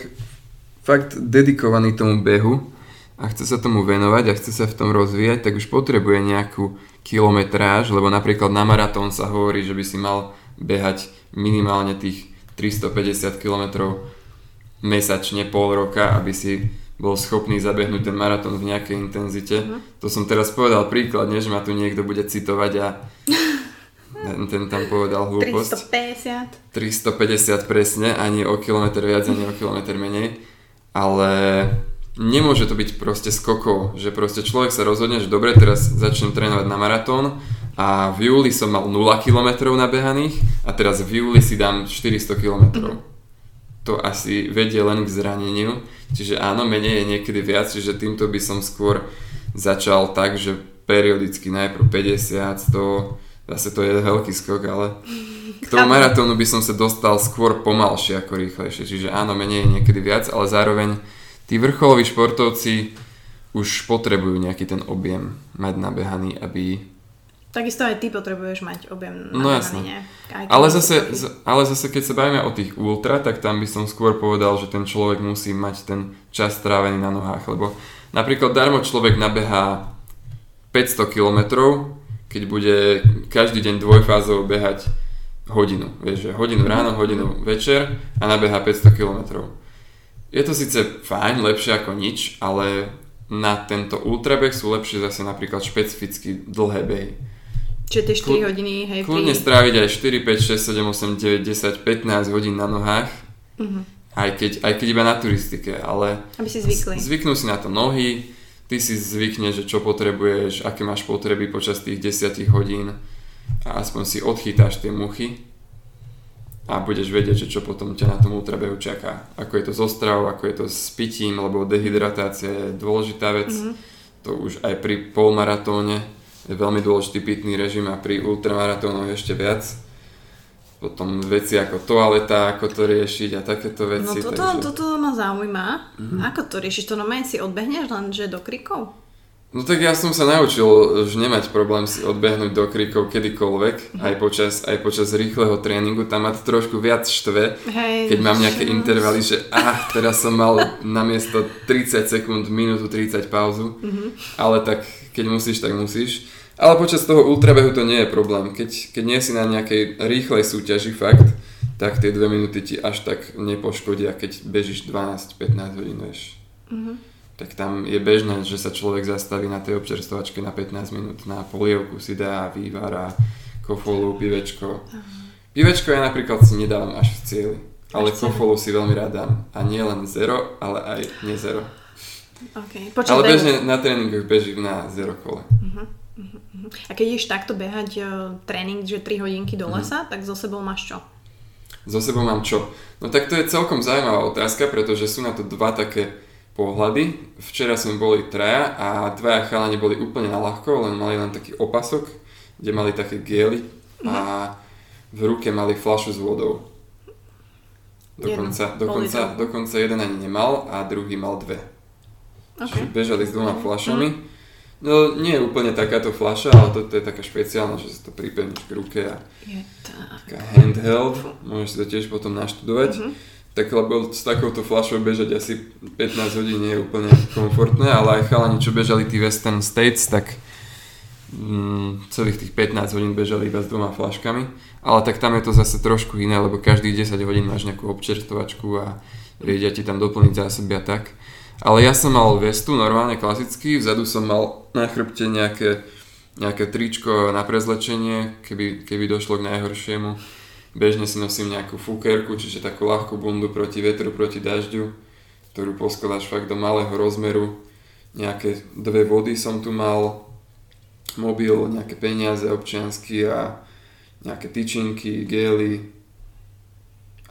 fakt dedikovaný tomu behu a chce sa tomu venovať a chce sa v tom rozvíjať, tak už potrebuje nejakú kilometráž, lebo napríklad na maratón sa hovorí, že by si mal behať minimálne tých 350 km mesačne, pol roka, aby si bol schopný zabehnúť ten maratón v nejakej intenzite. Uh-huh. To som teraz povedal príklad, že ma tu niekto bude citovať a <laughs> ten, ten tam povedal hlúposť. 350. 350 presne, ani o kilometr viac, ani o kilometr menej. Ale nemôže to byť proste skokov, že proste človek sa rozhodne, že dobre, teraz začnem trénovať na maratón a v júli som mal 0 km nabehaných a teraz v júli si dám 400 km. Mm-hmm. To asi vedie len k zraneniu, čiže áno, menej je niekedy viac, čiže týmto by som skôr začal tak, že periodicky najprv 50, 100, zase to je veľký skok, ale k tomu maratónu by som sa dostal skôr pomalšie ako rýchlejšie, čiže áno, menej je niekedy viac, ale zároveň tí vrcholoví športovci už potrebujú nejaký ten objem mať nabehaný, aby Takisto aj ty potrebuješ mať objem No jasne. Ale zase, ale zase keď sa bavíme o tých ultra, tak tam by som skôr povedal, že ten človek musí mať ten čas strávený na nohách, lebo napríklad darmo človek nabehá 500 km, keď bude každý deň dvojfázov behať hodinu. Vieš, že hodinu ráno, hodinu večer a nabeha 500 km. Je to síce fajn, lepšie ako nič, ale na tento ultrabeh sú lepšie zase napríklad špecificky dlhé behy. Čiže tie 4 Kľud, hodiny, hej, Kľudne stráviť aj 4, 5, 6, 7, 8, 9, 10, 15 hodín na nohách. Uh-huh. Aj, keď, aj keď iba na turistike, ale... Aby si zvykli. Zvyknú si na to nohy, ty si zvykneš, že čo potrebuješ, aké máš potreby počas tých 10 hodín a aspoň si odchytáš tie muchy a budeš vedieť, že čo potom ťa na tom ultrabehu čaká. Ako je to so stravou, ako je to s pitím, lebo dehydratácia je dôležitá vec. Mm-hmm. To už aj pri polmaratóne je veľmi dôležitý pitný režim a pri ultramaratónoch ešte viac. Potom veci ako toaleta, ako to riešiť a takéto veci. No toto, takže... toto ma zaujíma. Mm-hmm. Ako to riešiš? To normálne si odbehneš len, že do krikov? No tak ja som sa naučil už nemať problém si odbehnúť do krikov kedykoľvek, mm-hmm. aj, počas, aj počas rýchleho tréningu, tam ma to trošku viac štve, Hej, keď mám nejaké intervaly, že ah, teraz som mal namiesto 30 sekúnd, minútu 30 pauzu, mm-hmm. ale tak keď musíš, tak musíš. Ale počas toho ultrabehu to nie je problém. Keď, keď nie si na nejakej rýchlej súťaži fakt, tak tie dve minúty ti až tak nepoškodia, keď bežíš 12-15 hodín, vieš. Mm-hmm. Tak tam je bežné, že sa človek zastaví na tej občerstvovačke na 15 minút, na polievku si dá vývar a kofolu, pivečko. Pivečko ja napríklad si nedávam až v cieli, ale kofolu si veľmi rád dám. A nie len zero, ale aj nie zero. Okay. Ale bežne na tréningoch bežím na zero kole. Uh-huh. Uh-huh. A keď ideš takto behať uh, tréning, že 3 hodinky do lesa, uh-huh. tak so sebou máš čo? So sebou mám čo? No tak to je celkom zaujímavá otázka, pretože sú na to dva také pohľady. Včera sme boli traja a dvaja chalani boli úplne na ľahko, len mali len taký opasok, kde mali také gely a v ruke mali flašu s vodou. Dokonca, dokonca, dokonca jeden ani nemal a druhý mal dve. Okay. bežali s dvoma flašami. Mm. No nie je úplne takáto flaša, ale toto je taká špeciálna, že sa to pripevníš k ruke a je tak. taká handheld, môžeš si to tiež potom naštudovať. Mm-hmm. Tak lebo s takouto flašou bežať asi 15 hodín nie je úplne komfortné, ale aj chalani, čo bežali tí Western States, tak mm, celých tých 15 hodín bežali iba s dvoma flaškami. Ale tak tam je to zase trošku iné, lebo každých 10 hodín máš nejakú občerstovačku a riedia ti tam doplniť zásoby a tak. Ale ja som mal vestu, normálne klasicky, vzadu som mal na chrbte nejaké, nejaké tričko na prezlečenie, keby, keby došlo k najhoršiemu. Bežne si nosím nejakú fukerku, čiže takú ľahkú bundu proti vetru, proti dažďu, ktorú poskladáš fakt do malého rozmeru. Nejaké dve vody som tu mal, mobil, nejaké peniaze občiansky a nejaké tyčinky, gely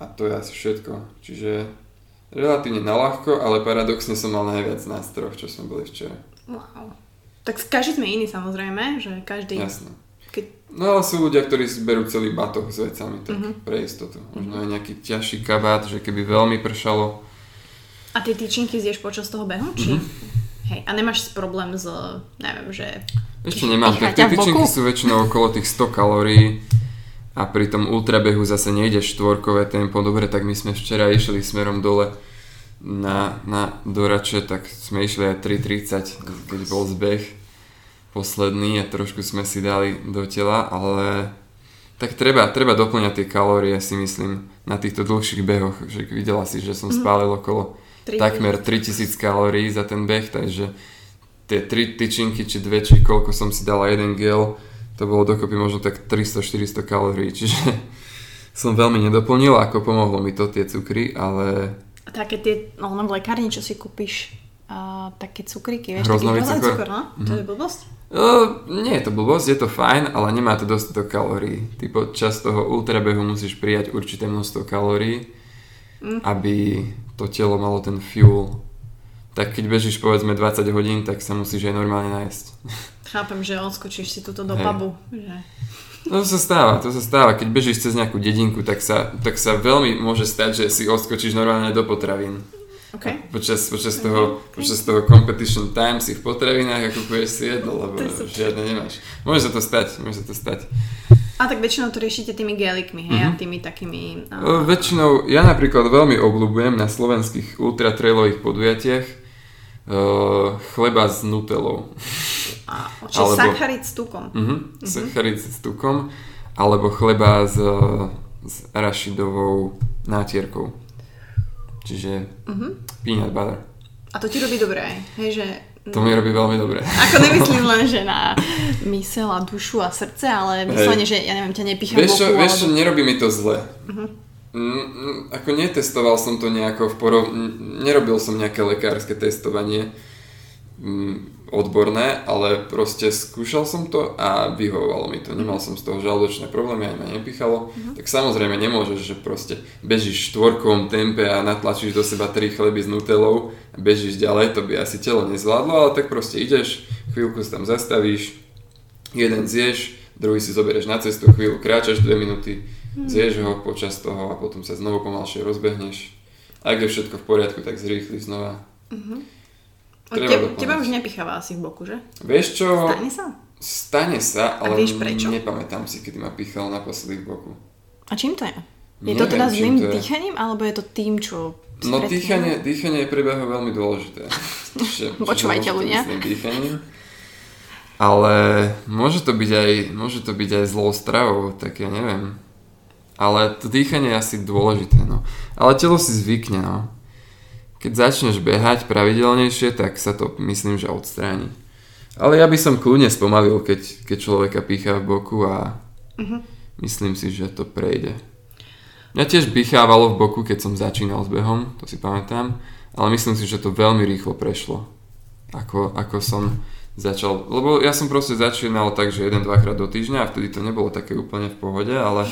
a to je asi všetko. Čiže relatívne naľahko, ale paradoxne som mal najviac nástrojov, čo sme boli včera. Wow. Tak každý sme iný samozrejme, že každý... Jasné. Keď... No sú ľudia, ktorí berú celý batoh s vecami, tak uh-huh. pre istotu. Možno uh-huh. aj nejaký ťažší kabát, že keby veľmi pršalo. A tie tyčinky zješ počas toho behu, či? Uh-huh. Hej, a nemáš problém s, neviem, že... Ešte nemám, tak tie tyčinky sú väčšinou okolo tých 100 kalórií a pri tom ultrabehu zase nejde štvorkové tempo. Dobre, tak my sme včera išli smerom dole na, na Dorače, tak sme išli aj 3.30, keď bol zbeh posledný a trošku sme si dali do tela, ale tak treba, treba doplňať tie kalórie si myslím na týchto dlhších behoch, že videla si, že som spálil okolo 3000. takmer 3000 kalórií za ten beh, takže tie tri tyčinky, či dve, či koľko som si dala jeden gel, to bolo dokopy možno tak 300-400 kalórií, čiže <laughs> som veľmi nedoplnil, ako pomohlo mi to tie cukry, ale také tie, no v lekárni, čo si kúpiš, a také cukríky, vieš, Hroznový cukor? cukor, no? To je blbosť. Uh, nie je to blbosť, je to fajn, ale nemá to dostatok kalórií. Ty počas toho ultrabehu musíš prijať určité množstvo kalórií, aby to telo malo ten fuel. Tak keď bežíš povedzme 20 hodín, tak sa musíš aj normálne nájsť. <laughs> Chápem, že odskočíš si túto do Hej. pubu. Že... No to sa stáva, to sa stáva. Keď bežíš cez nejakú dedinku, tak sa, tak sa veľmi môže stať, že si odskočíš normálne do potravín. OK. Počas, počas, toho, počas toho competition time si v potravinách a kupuješ si jedlo, lebo žiadne nemáš. Môže sa to stať, môže sa to stať. A tak väčšinou to riešite tými gelikmi, hej, Mhm. a tými takými... A... Väčšinou, ja napríklad veľmi obľúbujem na slovenských ultratrailových podujatiach uh, chleba s nutelou. a <laughs> čiže alebo- sacharid s tukom. Mhm, sacharid s tukom, alebo chleba s, s arašidovou nátierkou. Čiže peanut butter. A to ti robí dobre aj, hej, že... To mi robí veľmi dobre. Ako nemyslím <laughs> len, že na mysel a dušu a srdce, ale vyslovene, že ja neviem, ťa nepícham Vieš čo, boku, vieš čo, alebo... nerobí mi to zle. Mm, ako netestoval som to nejako v porov... Nerobil som nejaké lekárske testovanie mm, odborné, ale proste skúšal som to a vyhovovalo mi to. Nemal som z toho žalúdočné problémy, ani ma nepichalo. Tak samozrejme nemôžeš, že proste bežíš v štvorkovom tempe a natlačíš do seba tri chleby s nutelou a bežíš ďalej, to by asi telo nezvládlo, ale tak proste ideš, chvíľku sa tam zastavíš, jeden zješ, druhý si zoberieš na cestu, chvíľu kráčaš dve minúty, zješ ho počas toho a potom sa znovu pomalšie rozbehneš. Ak je všetko v poriadku, tak zrýchli znova. Treba Te, doplňať. teba už nepicháva asi v boku, že? Vieš čo? Stane sa? Stane sa, A ale vieš prečo? nepamätám si, kedy ma pichal naposledy v boku. A čím to je? Je to Neviem, teda čím zlým to je. dýchaním, alebo je to tým, čo... No predtým- dýchanie, dýchanie je pre behu veľmi dôležité. <laughs> Počúvajte to ľudia. dýchaním. Ale môže to byť aj, môže to byť aj zlou stravou, tak ja neviem. Ale to dýchanie je asi dôležité, no. Ale telo si zvykne, no. Keď začneš behať pravidelnejšie, tak sa to myslím, že odstráni. Ale ja by som kľudne spomalil, keď, keď človeka pícha v boku a myslím si, že to prejde. Mňa tiež bichávalo v boku, keď som začínal s behom, to si pamätám, ale myslím si, že to veľmi rýchlo prešlo. Ako, ako som začal, lebo ja som proste začínal tak, že jeden, dvakrát do týždňa a vtedy to nebolo také úplne v pohode, ale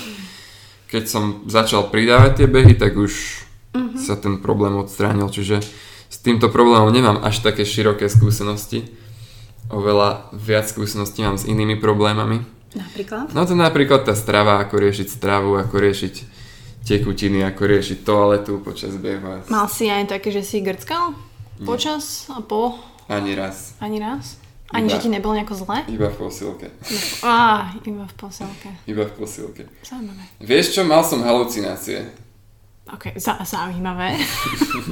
keď som začal pridávať tie behy, tak už sa ten problém odstránil, čiže s týmto problémom nemám až také široké skúsenosti. Oveľa viac skúseností mám s inými problémami. Napríklad? No to napríklad tá strava, ako riešiť stravu, ako riešiť tekutiny, ako riešiť toaletu počas behu. Mal si aj také, že si grckal? Počas a po? Ani raz. Ani raz? Ani, Iba. že ti nebolo nejako zle? Iba v posilke. Á, iba v posilke. Iba v posilke. Zaujímavé. Vieš čo, mal som halucinácie. Ok, zaujímavé.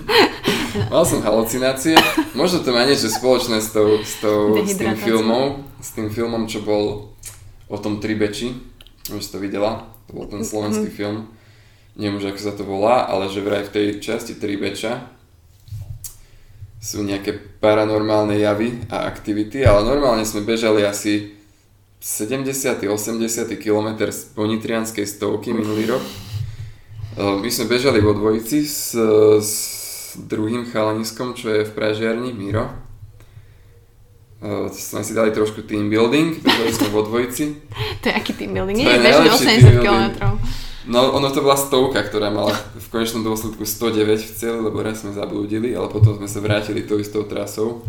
<laughs> Mal som halucinácie. Možno to má niečo spoločné s, tou, s, tou, s tým filmom. S tým filmom, čo bol o tom Tribeči. Už to videla. To bol ten slovenský film. Neviem už, ako sa to volá, ale že vraj v tej časti Tribeča sú nejaké paranormálne javy a aktivity, ale normálne sme bežali asi 70. 80. km z Ponitrianskej stovky minulý rok. E, My sme bežali vo dvojici s, s druhým chalaniskom, čo je v Pražiarni, Miro. E, Sme si dali trošku team building, bežali sme vo dvojici. <laughs> to je aký team building? Nie, najlepší 80 team building. km. No ono to bola stovka, ktorá mala v konečnom dôsledku 109 v cieľi, lebo raz sme zablúdili, ale potom sme sa vrátili tou istou trasou.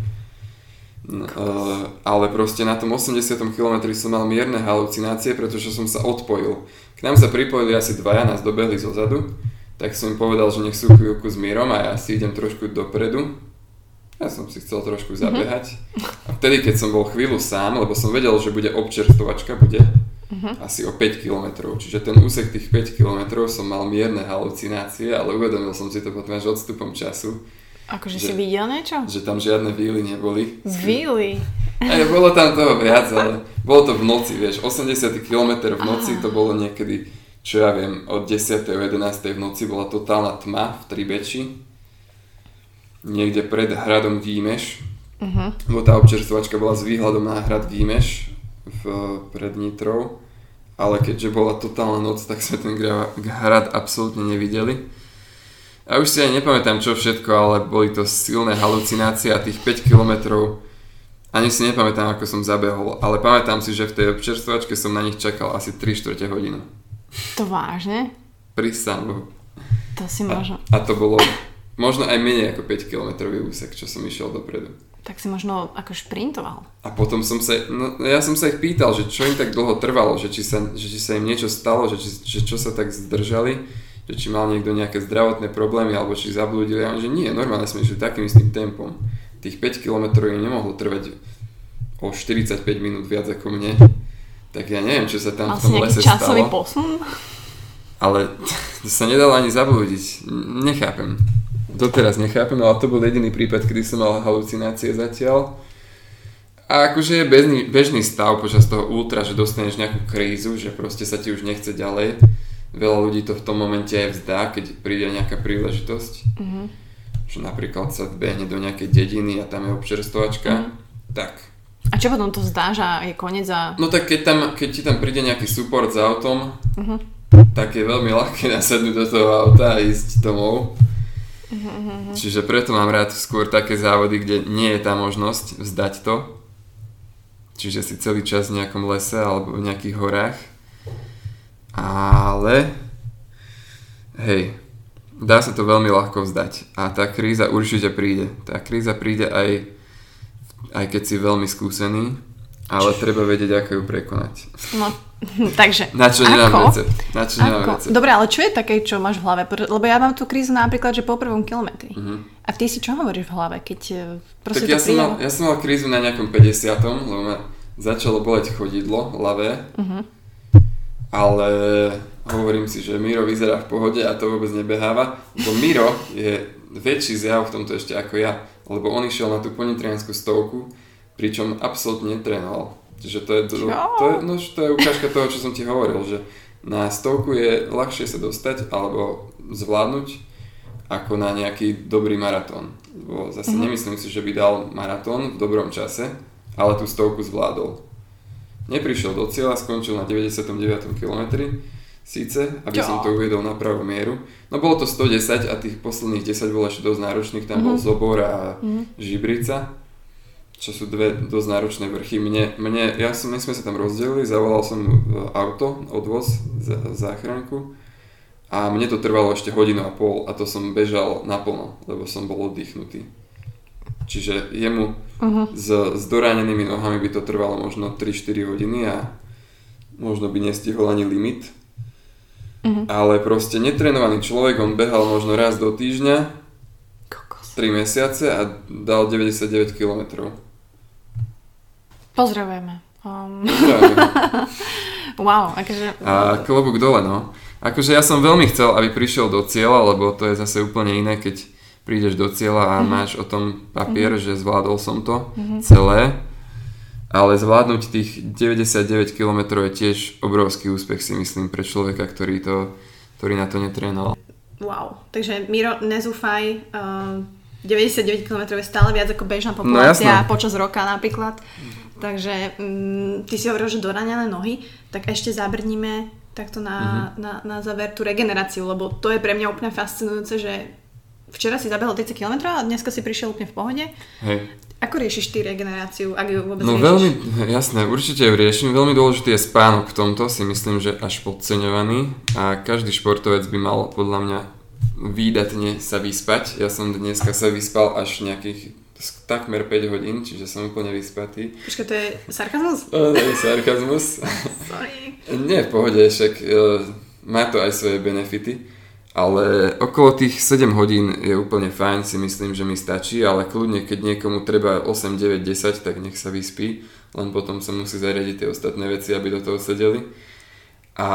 No, eh, ale proste na tom 80 km som mal mierne halucinácie, pretože som sa odpojil. K nám sa pripojili asi dvaja, nás dobehli zo zadu, tak som im povedal, že nech sú chvíľku s Mírom a ja si idem trošku dopredu. Ja som si chcel trošku zabehať. A vtedy, keď som bol chvíľu sám, lebo som vedel, že bude občerstovačka, bude asi o 5 km. Čiže ten úsek tých 5 km som mal mierne halucinácie, ale uvedomil som si to potom až odstupom času, Akože si videl niečo? že tam žiadne víly neboli. Zvili. Aj bolo tam toho viac, ale bolo to v noci, vieš, 80 km v noci to bolo niekedy, čo ja viem, od 10. o 11. v noci bola totálna tma v Tribeči. Niekde pred hradom Výmeš, Uh-huh. lebo tá občerstvovačka bola s výhľadom na hrad Výmeš v, pred Nitrou. Ale keďže bola totálna noc, tak sme ten hrad absolútne nevideli. A už si aj nepamätám čo všetko, ale boli to silné halucinácie a tých 5 kilometrov ani si nepamätám, ako som zabehol, ale pamätám si, že v tej občerstvovačke som na nich čakal asi 3 čtvrte hodinu. To vážne? Prisám Bohu. To si možno... A to bolo možno aj menej ako 5 kilometrový úsek, čo som išiel dopredu. Tak si možno ako šprintoval. A potom som sa, no ja som sa ich pýtal, že čo im tak dlho trvalo, že či sa, že či sa im niečo stalo, že, či, že čo sa tak zdržali, že či mal niekto nejaké zdravotné problémy, alebo či zablúdili. A on, že nie, normálne sme išli takým istým tempom. Tých 5 km im nemohlo trvať o 45 minút viac ako mne. Tak ja neviem, čo sa tam v Mal tom lese časový stalo. posun? Ale to sa nedalo ani zablúdiť. Nechápem. Doteraz nechápem, ale to bol jediný prípad, kedy som mal halucinácie zatiaľ. A akože je bežný, bežný stav počas toho ultra, že dostaneš nejakú krízu, že proste sa ti už nechce ďalej. Veľa ľudí to v tom momente aj vzdá, keď príde nejaká príležitosť. Mhm. Že napríklad sa vbehne do nejakej dediny a tam je občerstovačka. Mhm. Tak. A čo potom to vzdáš a je koniec a... No tak keď, tam, keď ti tam príde nejaký support s autom, Mhm. tak je veľmi ľahké <laughs> nasadnúť do toho auta a ísť domov. Mhm, Čiže preto mám rád skôr také závody, kde nie je tá možnosť vzdať to. Čiže si celý čas v nejakom lese alebo v nejakých horách. Ale hej, dá sa to veľmi ľahko vzdať. A tá kríza určite príde. Tá kríza príde aj, aj keď si veľmi skúsený, ale treba vedieť, ako ju prekonať. No, <laughs> takže... Na čo nemám recept. Na čo nemám recept. Dobre, ale čo je také, čo máš v hlave? Lebo ja mám tú krízu napríklad, že po prvom kilometri. Mhm. A ty si čo hovoríš v hlave, keď e, proste Tak ja som, mal, ja som mal krízu na nejakom 50 lebo ma začalo boleť chodidlo ľavé. Mhm. Ale hovorím si, že Miro vyzerá v pohode a to vôbec nebeháva. Lebo Miro je väčší zjav v tomto ešte ako ja. Lebo on išiel na tú ponitrianskú stovku, pričom absolútne netrénoval. Čiže to je, to, to, je, no, to je ukážka toho, čo som ti hovoril, že na stovku je ľahšie sa dostať alebo zvládnuť ako na nejaký dobrý maratón. Lebo zase mm-hmm. nemyslím si, že by dal maratón v dobrom čase, ale tú stovku zvládol. Neprišiel do cieľa, skončil na 99. kilometri, síce, aby som to uviedol na pravú mieru. No bolo to 110 a tých posledných 10 bolo ešte dosť náročných, tam bol Zobor a Žibrica, čo sú dve dosť náročné vrchy. Mne, mne, ja som, my sme sa tam rozdelili, zavolal som e, auto, odvoz, za- záchranku a mne to trvalo ešte hodinu a pol a to som bežal naplno, lebo som bol oddychnutý. Čiže jemu Uh-huh. s, s doránenými nohami by to trvalo možno 3-4 hodiny a možno by nestihol ani limit. Mhm. Ale proste netrenovaný človek, on behal možno raz do týždňa, Kokos. 3 mesiace a dal 99 km. Pozdravujeme. Um, <laughs> wow, akože... A klobúk dole, no. Akože ja som veľmi chcel, aby prišiel do cieľa, lebo to je zase úplne iné, keď prídeš do cieľa a Mhm. máš o tom papier, že zvládol som to celé. Ale zvládnuť tých 99 km je tiež obrovský úspech si myslím pre človeka, ktorý, to, ktorý na to netrénoval. Wow, takže Miro, nezúfaj, uh, 99 km je stále viac ako bežná No, populácia jasné. počas roka napríklad. Takže mm, ty si hovoril, že doranené nohy, tak ešte zabrníme takto na, Mhm. na, na záver tú regeneráciu, lebo to je pre mňa úplne fascinujúce, že včera si zabehol 30 km a dneska si prišiel úplne v pohode. Hej. Ako riešiš ty regeneráciu, ak ju vôbec No riešiš? veľmi, jasné, určite ju riešim. Veľmi dôležitý je spánok v tomto, si myslím, že až podceňovaný. A každý športovec by mal podľa mňa výdatne sa vyspať. Ja som dneska sa vyspal až nejakých takmer 5 hodín, čiže som úplne vyspatý. Počkaj, to je sarkazmus? To je sarkazmus. <laughs> Sorry. Nie, v pohode, však e, má to aj svoje benefity. Ale okolo tých 7 hodín je úplne fajn, si myslím, že mi stačí, ale kľudne, keď niekomu treba 8, 9, 10, tak nech sa vyspí, len potom sa musí zariadiť tie ostatné veci, aby do toho sedeli. A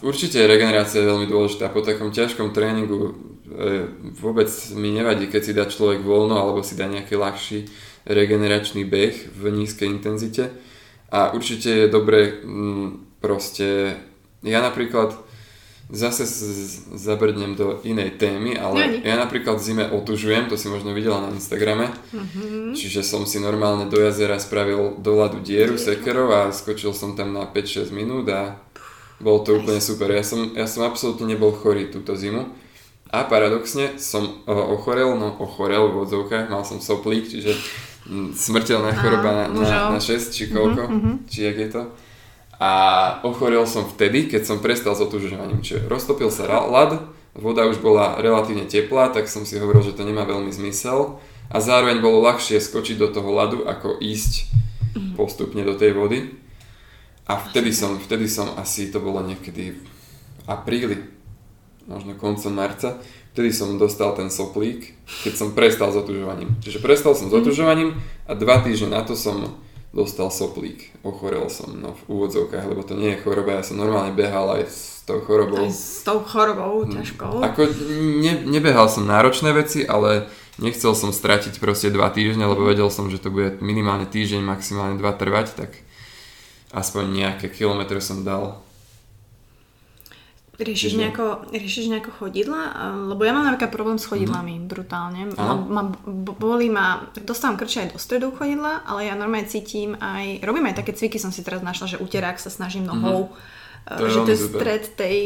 určite regenerácia je veľmi dôležitá. Po takom ťažkom tréningu e, vôbec mi nevadí, keď si dá človek voľno alebo si dá nejaký ľahší regeneračný beh v nízkej intenzite. A určite je dobre mm, proste, ja napríklad zase zabrdnem do inej témy, ale ja napríklad v zime otužujem, to si možno videla na Instagrame, mm-hmm. čiže som si normálne do jazera spravil do ľadu dieru sekerov a skočil som tam na 5-6 minút a bolo to úplne super. Ja som, ja som absolútne nebol chorý túto zimu a paradoxne som ochorel, no ochorel v odzovkách, mal som soplík, čiže smrteľná choroba na, na, na 6 či koľko, mm-hmm. či jak je to a ochorel som vtedy, keď som prestal s otužovaním. Čiže roztopil sa ľad, voda už bola relatívne teplá, tak som si hovoril, že to nemá veľmi zmysel a zároveň bolo ľahšie skočiť do toho ľadu, ako ísť mhm. postupne do tej vody. A vtedy som, vtedy som asi, to bolo niekedy v apríli, možno koncom marca, vtedy som dostal ten soplík, keď som prestal s otužovaním. Čiže prestal som s mhm. otužovaním a dva týždne na to som dostal soplík. Ochorel som no, v úvodzovkách, lebo to nie je choroba. Ja som normálne behal aj s tou chorobou. Aj s tou chorobou hm. ťažkou. Ako ne, nebehal som náročné veci, ale nechcel som stratiť proste dva týždne, lebo vedel som, že to bude minimálne týždeň, maximálne dva trvať, tak aspoň nejaké kilometre som dal Riešiš nejako, riešiš nejako chodidla? Lebo ja mám napríklad problém s chodidlami mm. brutálne. Ma, ma, boli ma, dostávam krče aj do stredu chodidla, ale ja normálne cítim aj, robím aj také cviky, som si teraz našla, že uterák sa snažím nohou, mm-hmm. to že to je stred tej,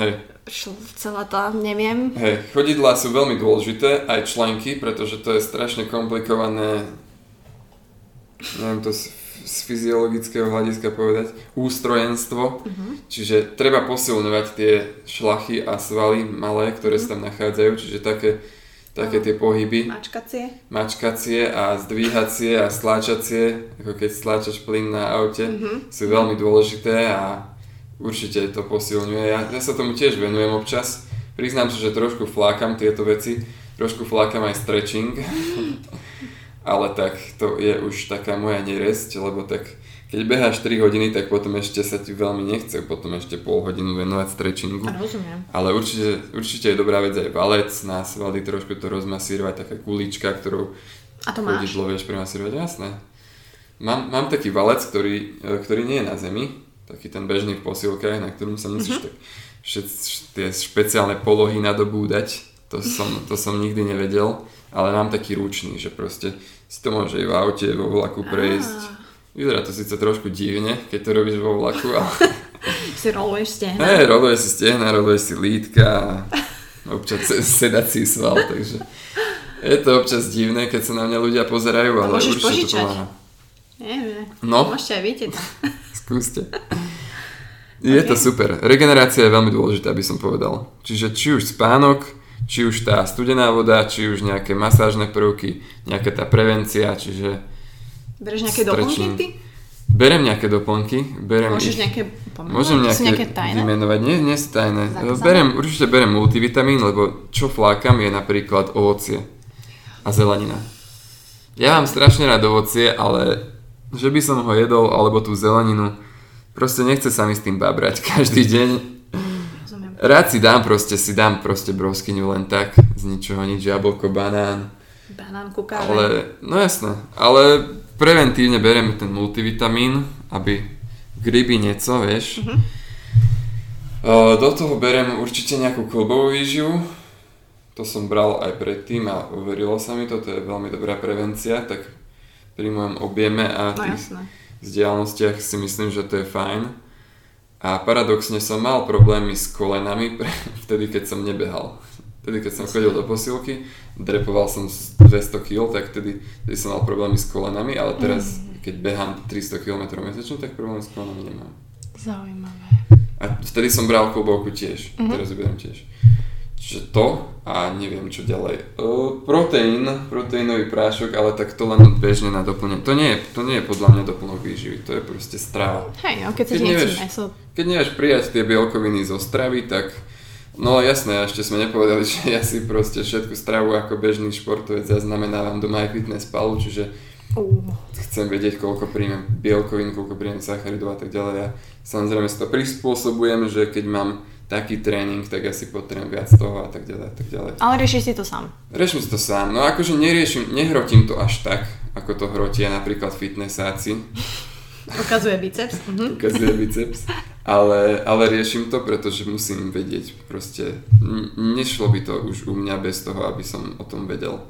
Hej. celá tá, neviem. Hej, chodidlá sú veľmi dôležité, aj členky, pretože to je strašne komplikované, neviem to z fyziologického hľadiska povedať, ústrojenstvo. Uh-huh. Čiže treba posilňovať tie šlachy a svaly malé, ktoré uh-huh. sa tam nachádzajú, čiže také, také tie pohyby. Mačkacie. Mačkacie a zdvíhacie a stláčacie, ako keď stláčaš plyn na aute, uh-huh. sú veľmi dôležité a určite to posilňuje. Ja, ja sa tomu tiež venujem občas. Priznám sa, že trošku flákam tieto veci, trošku flákam aj stretching. <laughs> ale tak to je už taká moja neresť, lebo tak keď beháš 3 hodiny, tak potom ešte sa ti veľmi nechce potom ešte pol hodinu venovať stretchingu. Rozumiem. Ale určite, určite je dobrá vec aj valec na svaly, trošku to rozmasírovať, taká kulička, ktorú a to máš? vieš premasírovať, jasné. Mám, mám taký valec, ktorý, e, ktorý nie je na zemi, taký ten bežný v posilkách, na ktorom sa musíš mm-hmm. tak všet, tie špeciálne polohy nadobúdať. To som, to som nikdy nevedel, ale mám taký ručný, že proste si to môže aj v aute, vo vlaku prejsť. Vyzerá to síce trošku divne, keď to robíš vo vlaku, ale... <laughs> si roluješ stehna. Hej, roluješ si stehna, roluješ si lítka a občas sedací sval, takže je to občas divné, keď sa na mňa ľudia pozerajú, ale určite požičať. to pomáha. Nie, no. Môžete aj vidieť. <laughs> Skúste. Je okay. to super. Regenerácia je veľmi dôležitá, aby som povedal. Čiže či už spánok, či už tá studená voda, či už nejaké masážne prvky, nejaká tá prevencia, čiže... Bereš nejaké doplnky ty? Berem nejaké doplnky. Berem Môžeš ich, nejaké pomenovať? Môžem nejaké, nejaké tajné? vymenovať. Nie, nie sú tajné. Berem, určite berem multivitamín, lebo čo flákam je napríklad ovocie a zelenina. Ja mám strašne rád ovocie, ale že by som ho jedol, alebo tú zeleninu, proste nechce sa mi s tým babrať <laughs> každý deň Rád si dám proste, si dám proste broskyňu len tak, z ničoho nič, jablko, banán. Banán, kukáve. Ale, no jasné, ale preventívne beriem ten multivitamín, aby gryby nieco, vieš. Uh-huh. Uh, do toho berem určite nejakú klubovú výživu, to som bral aj predtým a uverilo sa mi to, to je veľmi dobrá prevencia, tak pri mojom objeme a no, tých no, vzdialenostiach si myslím, že to je fajn. A paradoxne som mal problémy s kolenami <laughs> vtedy, keď som nebehal. Vtedy, keď som chodil do posilky, drepoval som 200 kg, tak vtedy, vtedy som mal problémy s kolenami, ale teraz, mm. keď behám 300 km mesačne, tak problémy s kolenami nemám. Zaujímavé. A vtedy som bral klobovku tiež, mm-hmm. teraz ju beriem tiež. Čiže to a neviem čo ďalej. Uh, proteín, proteínový prášok, ale tak to len bežne na doplnenie. To nie je, to nie je podľa mňa doplnok výživy, to je proste strava. Hej, no keď, keď nevieš, meso. Keď nevieš prijať tie bielkoviny zo stravy, tak No jasné, ešte sme nepovedali, <laughs> že ja si proste všetku stravu ako bežný športovec zaznamenávam do MyFitnessPalu, čiže Uh. chcem vedieť, koľko príjmem bielkovín, koľko príjmem sacharidov a tak ďalej. A samozrejme si to prispôsobujem, že keď mám taký tréning, tak asi potrebujem viac toho a tak ďalej a tak ďalej. Ale riešiš si to sám. Riešim si to sám, no akože neriešim, nehrotím to až tak, ako to hrotia napríklad fitnessáci, <laughs> Ukazuje biceps. Mhm. ukazuje biceps, ale, ale riešim to, pretože musím vedieť, proste nešlo by to už u mňa bez toho, aby som o tom vedel.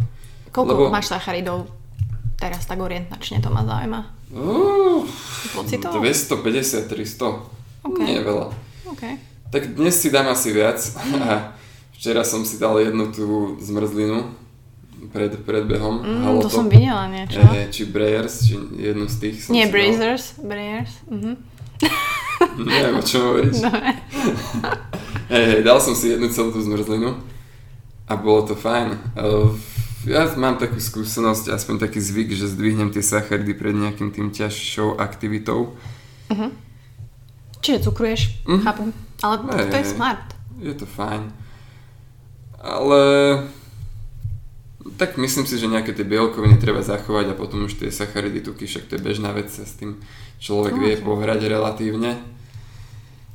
Koľko Lebo- máš sacharidov? Teraz tak orientačne to ma zaujíma. Uh, Pocitovo? 250, 300, OK. nie je veľa. OK. Tak dnes si dám asi viac a <laughs> včera som si dal jednu tú zmrzlinu pred, pred behom. Mm, to som videla niečo. Eh, či Breyers, či jednu z tých som Nie, si dal. Brazers. Brazers. Mhm. <laughs> Neviem, o čom hovoríš. Dobre. <laughs> Hej, hej, dal som si jednu celú tú zmrzlinu a bolo to fajn. Uh, ja mám takú skúsenosť, aspoň taký zvyk, že zdvihnem tie sacharidy pred nejakým tým ťažšou aktivitou. Čiže cukruješ, Mhm. chápem. Ale to, Hej, to je smart. Je to fajn. Ale tak myslím si, že nejaké tie bielkoviny treba zachovať a potom už tie sacharidy, tuky, však to je bežná vec, sa s tým človek vie Samozrejme. pohrať relatívne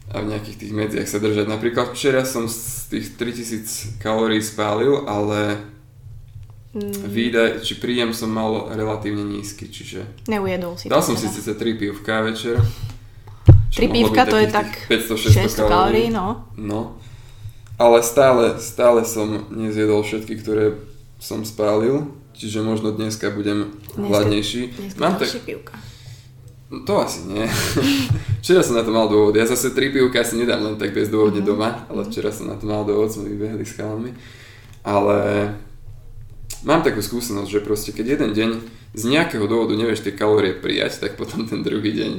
a v nejakých tých medziach sa držať. Napríklad včera som z tých 3000 kalórií spálil, ale Mm, výdaj, či príjem som mal relatívne nízky, čiže neujedol si dal som si teda. síce 3 pivka večer. Tri pívka to je tak tých 500-600 600 kalórií, no. No, ale stále, stále som nezjedol všetky, ktoré som spálil, čiže možno dneska budem Dneska- hladnejší. Dneska Mám tak, pivka. no to asi nie. <laughs> včera som na to mal dôvod. Ja zase tri pivka si nedám len tak bezdôvodne Mhm. doma, ale včera som na to mal dôvod, sme vybehli s chalami. Ale mám takú skúsenosť, že proste keď jeden deň z nejakého dôvodu nevieš tie kalórie prijať, tak potom ten druhý deň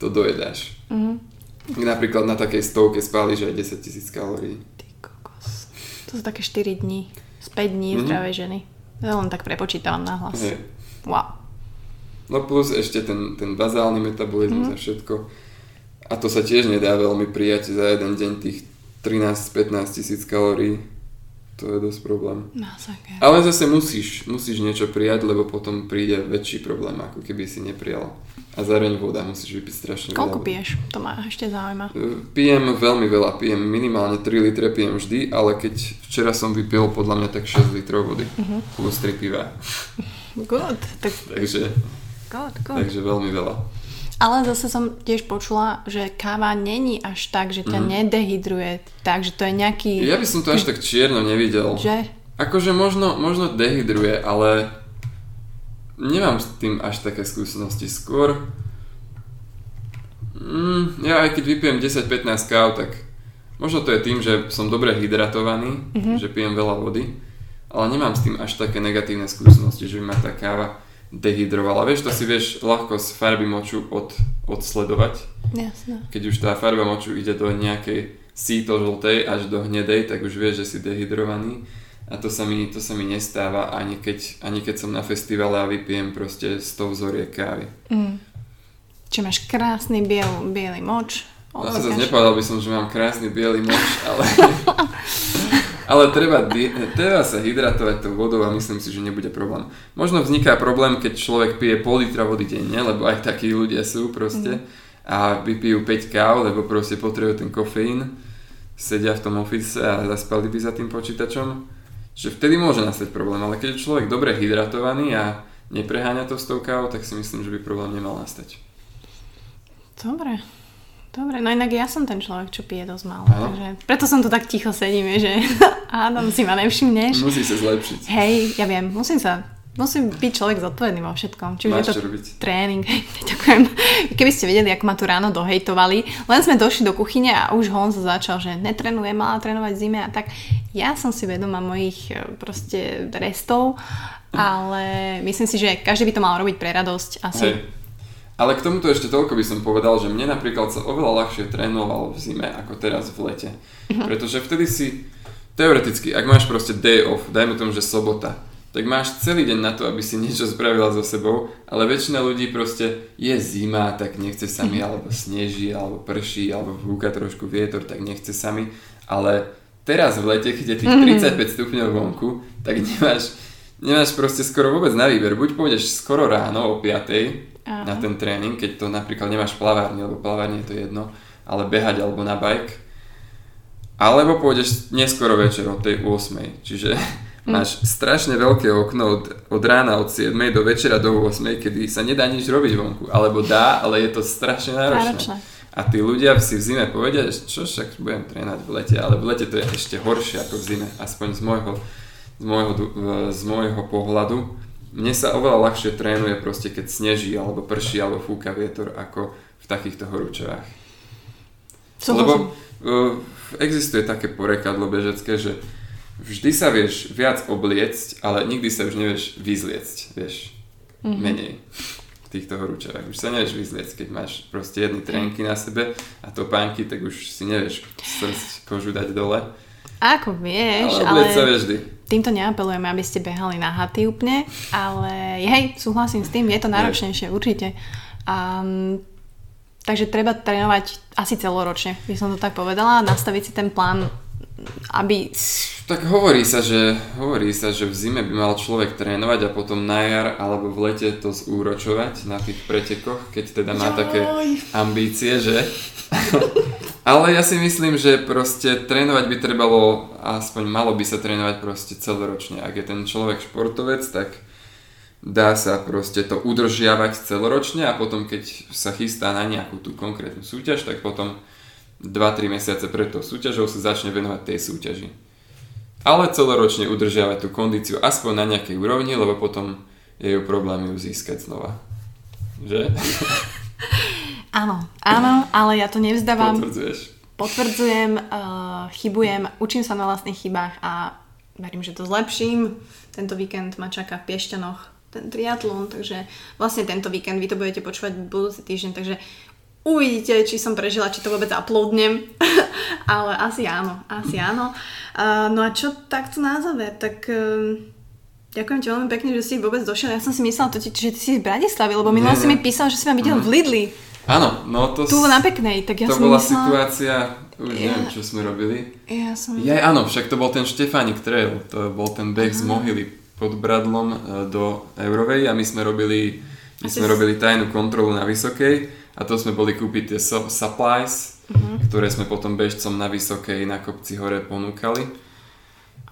to dojedáš. Mhm. Napríklad na takej stovke spáliš aj 10 tisíc kalórií. Ty kokos. To sú také 4 dní. Z 5 dní Mhm. zdravej ženy. Ja len tak prepočítavam na hlas. Wow. No plus ešte ten, ten bazálny metabolizmus Mhm. a všetko. A to sa tiež nedá veľmi prijať za jeden deň tých 13-15 tisíc kalórií. To je dosť problém. Masaker. Ale zase musíš, musíš niečo prijať, lebo potom príde väčší problém, ako keby si neprijal. A zároveň voda, musíš vypiť strašne Koľko veľa. piješ? To ma ešte zaujíma. E, Pijem veľmi veľa, pijem minimálne 3 litre, pijem vždy, ale keď včera som vypil podľa mňa tak 6 litrov vody, Mhm. plus 3 piva. Good. Tak Takže, good, good. takže veľmi veľa. Ale zase som tiež počula, že káva není až tak, že ťa nedehydruje. Takže to je nejaký... Ja by som to až tak čierno nevidel. Že? Akože možno, možno dehydruje, ale nemám s tým až také skúsenosti. Skôr, mm, ja aj keď vypijem 10-15 káv, tak možno to je tým, že som dobre hydratovaný, Mhm. že pijem veľa vody, ale nemám s tým až také negatívne skúsenosti, že by ma tá káva dehydrovala. Vieš, to si vieš ľahko z farby moču od, odsledovať. Jasné. Keď už tá farba moču ide do nejakej síto žltej až do hnedej, tak už vieš, že si dehydrovaný. A to sa mi, to sa mi nestáva ani keď, ani keď som na festivale a vypijem proste 100 vzoriek kávy. Mm. Čiže máš krásny biel, biely moč. No, zase nepovedal by som, že mám krásny biely moč, ale, <laughs> ale treba, treba sa hydratovať tou vodou a myslím si, že nebude problém. Možno vzniká problém, keď človek pije pol litra vody denne, lebo aj takí ľudia sú proste a vypijú 5 káv, lebo proste potrebujú ten kofeín, sedia v tom office a zaspali by za tým počítačom. Čiže vtedy môže nastať problém, ale keď je človek dobre hydratovaný a nepreháňa to s tou kávou, tak si myslím, že by problém nemal nastať. Dobre. Dobre, no inak ja som ten človek, čo pije dosť málo. Áno. Takže preto som tu tak ticho sedím, že <laughs> Adam si ma nevšimneš. Musí sa zlepšiť. Hej, ja viem, musím sa, musím byť človek zodpovedný vo všetkom. Či už je to tréning. <laughs> Ďakujem. Keby ste vedeli, ako ma tu ráno dohejtovali, len sme došli do kuchyne a už Honza začal, že netrenujem, mala trénovať v zime a tak. Ja som si vedoma mojich e, proste restov, ale myslím si, že každý by to mal robiť pre radosť asi. Hej. Ale k tomuto ešte toľko by som povedal, že mne napríklad sa oveľa ľahšie trénoval v zime ako teraz v lete. Pretože vtedy si, teoreticky, ak máš proste day off, dajme tomu, že sobota, tak máš celý deň na to, aby si niečo spravila so sebou, ale väčšina ľudí proste je zima, tak nechce sa mi, alebo sneží, alebo prší, alebo húka trošku vietor, tak nechce sa mi, ale teraz v lete, keď je tých 35 stupňov vonku, tak nemáš, nemáš proste skoro vôbec na výber. Buď pôjdeš skoro ráno o 5 Áno. na ten tréning, keď to napríklad nemáš plavárni, lebo plavárni je to jedno, ale behať alebo na bike. Alebo pôjdeš neskoro večer od tej 8. Čiže máš strašne veľké okno od, od rána od 7. do večera do 8. kedy sa nedá nič robiť vonku. Alebo dá, ale je to strašne náročné. Náročné. A tí ľudia si v zime povedia, že čo však budem trénovať v lete, ale v lete to je ešte horšie ako v zime, aspoň z môjho, z môjho, z môjho pohľadu. Mne sa oveľa ľahšie trénuje proste, keď sneží, alebo prší, alebo fúka vietor, ako v takýchto horúčovách. Súhlasím. Lebo uh, existuje také porekadlo bežecké, že vždy sa vieš viac obliecť, ale nikdy sa už nevieš vyzliecť, vieš, mm-hmm. menej v týchto horúčavách. Už sa nevieš vyzliecť, keď máš proste jedny trénky na sebe a topánky, tak už si nevieš srst kožu dať dole. Ako vieš, ale ale, sa vieš vždy. Týmto neapelujeme, aby ste behali na haty úplne, ale hej, súhlasím s tým, je to náročnejšie, určite. Um, takže treba trénovať asi celoročne, by som to tak povedala, nastaviť si ten plán, aby... Tak hovorí sa, že, hovorí sa, že v zime by mal človek trénovať a potom na jar alebo v lete to zúročovať na tých pretekoch, keď teda má také ambície, že? <laughs> Ale ja si myslím, že proste trénovať by trebalo, aspoň malo by sa trénovať proste celoročne. Ak je ten človek športovec, tak dá sa proste to udržiavať celoročne a potom keď sa chystá na nejakú tú konkrétnu súťaž, tak potom 2-3 mesiace pred tou súťažou sa začne venovať tej súťaži. Ale celoročne udržiavať tú kondíciu aspoň na nejakej úrovni, lebo potom je ju problém ju získať znova. Že? <laughs> Áno, áno, ale ja to nevzdávam. Potvrdzuješ. Potvrdzujem, uh, chybujem, učím sa na vlastných chybách a verím, že to zlepším. Tento víkend ma čaká v Piešťanoch ten triatlon, takže vlastne tento víkend vy to budete počúvať budúci týždeň, takže uvidíte, či som prežila, či to vôbec uploadnem, <laughs> ale asi áno, asi áno. Uh, no a čo takto na záver, tak uh, ďakujem ti veľmi pekne, že si vôbec došiel. Ja som si myslela, totiž, že ty si z Bratislavy, lebo minule Nie, si mi písal, že si ma videl v Lidli, Áno, no to, tu na Peknej, tak ja to som bola myslela... situácia, už Ja- neviem, čo sme robili. Ja som... Ja, áno, však to bol ten Štefánik Trail, to bol ten beh z Mohyly pod Bradlom e, do Eurovej a my sme robili, my sme si- robili tajnú kontrolu na Vysokej a to sme boli kúpiť tie supplies, ktoré sme potom bežcom na Vysokej na kopci hore ponúkali.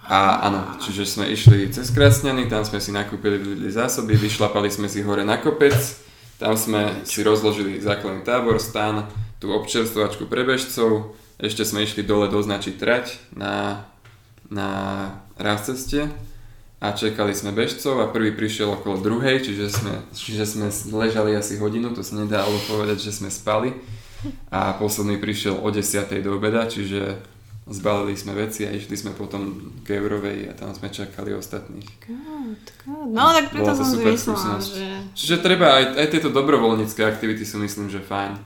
A áno, čiže sme išli cez Krasňany, tam sme si nakúpili zásoby, vyšlapali sme si hore na kopec, tam sme si rozložili základný tábor, stán, tú občerstvovačku pre bežcov, ešte sme išli dole doznačiť trať na, na raz ceste a čakali sme bežcov a prvý prišiel okolo druhej, čiže sme, čiže sme ležali asi hodinu, to sa nedalo povedať, že sme spali a posledný prišiel o 10. do obeda, čiže zbalili sme veci a išli sme potom k Eurovej a tam sme čakali ostatných. God, God. No tak preto Bola som si super myslela, skúsenosť. že... Čiže treba aj, aj tieto dobrovoľnícke aktivity sú myslím, že fajn.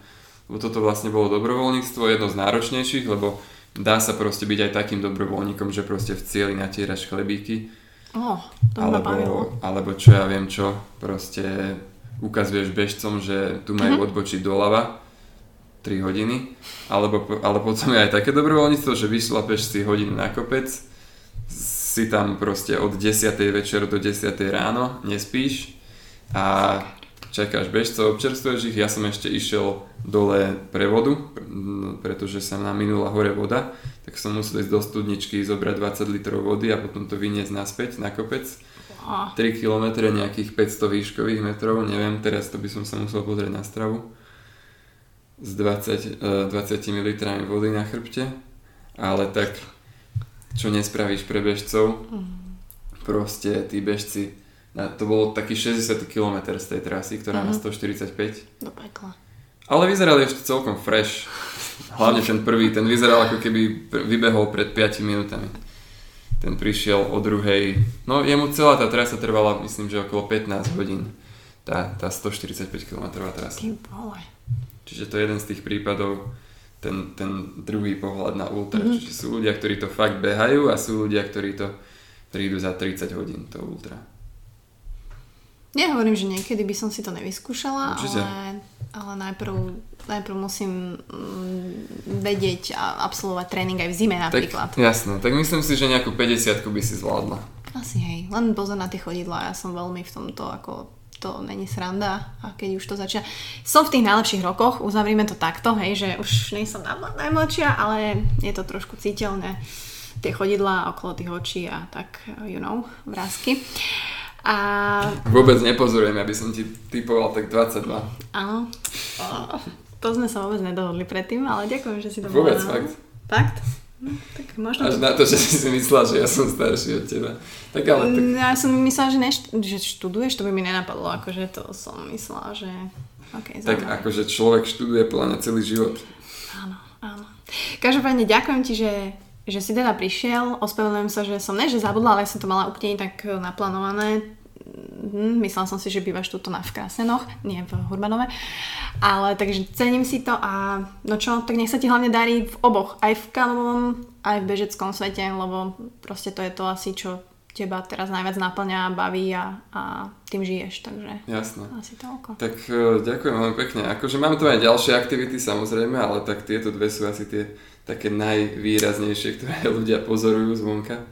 Lebo toto vlastne bolo dobrovoľníctvo, jedno z náročnejších, lebo dá sa proste byť aj takým dobrovoľníkom, že proste v cieli natieraš chlebíky, Oh, to bavilo. alebo, alebo čo ja viem čo, proste ukazuješ bežcom, že tu majú Mhm. odbočiť doľava 3 hodiny, alebo, ale potom je aj také dobrovoľníctvo, že vyšlapeš si hodinu na kopec, si tam proste od 10. večer do 10. ráno, nespíš a čakáš bežcov, občerstvuješ ich, ja som ešte išiel dole pre vodu, pr- pretože sa nám minula hore voda, tak som musel ísť do studničky, zobrať 20 litrov vody a potom to vyniesť naspäť na kopec. Oh, 3 km, nejakých 500 výškových metrov, neviem, teraz to by som sa musel pozrieť na stravu. S 20, eh, 20 litrami vody na chrbte, ale tak čo nespravíš pre bežcov, proste tí bežci, to bolo taký 60 km z tej trasy, ktorá má 145, do pekla. ale vyzerali ešte celkom fresh. Hlavne ten prvý, ten vyzeral ako keby vybehol pred 5 minútami. Ten prišiel o druhej, no jemu celá tá trasa trvala myslím, že okolo 15 hodín. Tá, tá 145 km trasa. Čiže to je jeden z tých prípadov, ten, ten druhý pohľad na ultra. Mm-hmm. Čiže sú ľudia, ktorí to fakt behajú a sú ľudia, ktorí to prídu za 30 hodín, to ultra. Nehovorím, že niekedy by som si to nevyskúšala, Určite. ale ale najprv, najprv musím mm, vedieť a absolvovať tréning aj v zime napríklad. Tak, tak myslím si, že nejakú 50 by si zvládla. Asi hej, len pozor na tie chodidla, ja som veľmi v tomto ako to není sranda a keď už to začína. Som v tých najlepších rokoch, uzavrime to takto, hej, že už nie som najmladšia, ale je to trošku citeľné tie chodidlá okolo tých očí a tak, you know, vrázky. A... Vôbec nepozorujem, aby som ti typoval tak 22. Áno. To sme sa vôbec nedohodli predtým, ale ďakujem, že si to Vôbec, fakt. Fakt? No, tak možno... Až na to, že si si myslela, že ja som starší od teba. Tak ale tak... Ja som myslela, že, nešt- že študuješ, to by mi nenapadlo, akože to som myslela, že... Okay, tak akože človek študuje plne celý život. Áno, áno. Každopádne ďakujem ti, že že si teda prišiel, ospravedlňujem sa, že som ne, že zabudla, ale som to mala úplne tak e, naplánované. Hm, myslela som si, že bývaš tuto na v Krasenoch, nie v Hurbanove. Ale takže cením si to a no čo, tak nech sa ti hlavne darí v oboch, aj v kanovom, aj v bežeckom svete, lebo proste to je to asi, čo teba teraz najviac naplňa, baví a, a tým žiješ, takže Jasné. asi toľko. Tak uh, ďakujem veľmi pekne. Akože máme tu aj ďalšie aktivity samozrejme, ale tak tieto dve sú asi tie také najvýraznejšie, ktoré <laughs> ľudia pozorujú zvonka.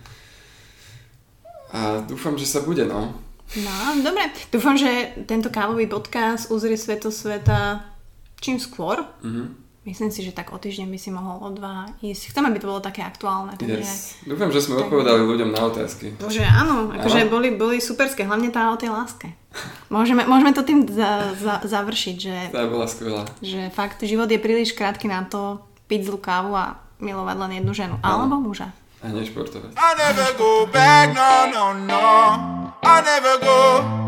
A dúfam, že sa bude, no. No, dobre. Dúfam, že tento kávový podcast uzrie sveto sveta čím skôr. Mm-hmm. Myslím si, že tak o týždeň by si mohol o dva ísť. Chcem, aby to bolo také aktuálne. Takže... Yes. Dúfam, že sme tak... odpovedali ľuďom na otázky. Bože, áno. Akože boli, boli superské. Hlavne tá o tej láske. Môžeme, môžeme to tým za, za, završiť, že... Tá bola skvelá. Že fakt, život je príliš krátky na to piť zlú kávu a milovať len jednu ženu. Alebo muža. A nešportovať. I never go back, no, no, no. I never go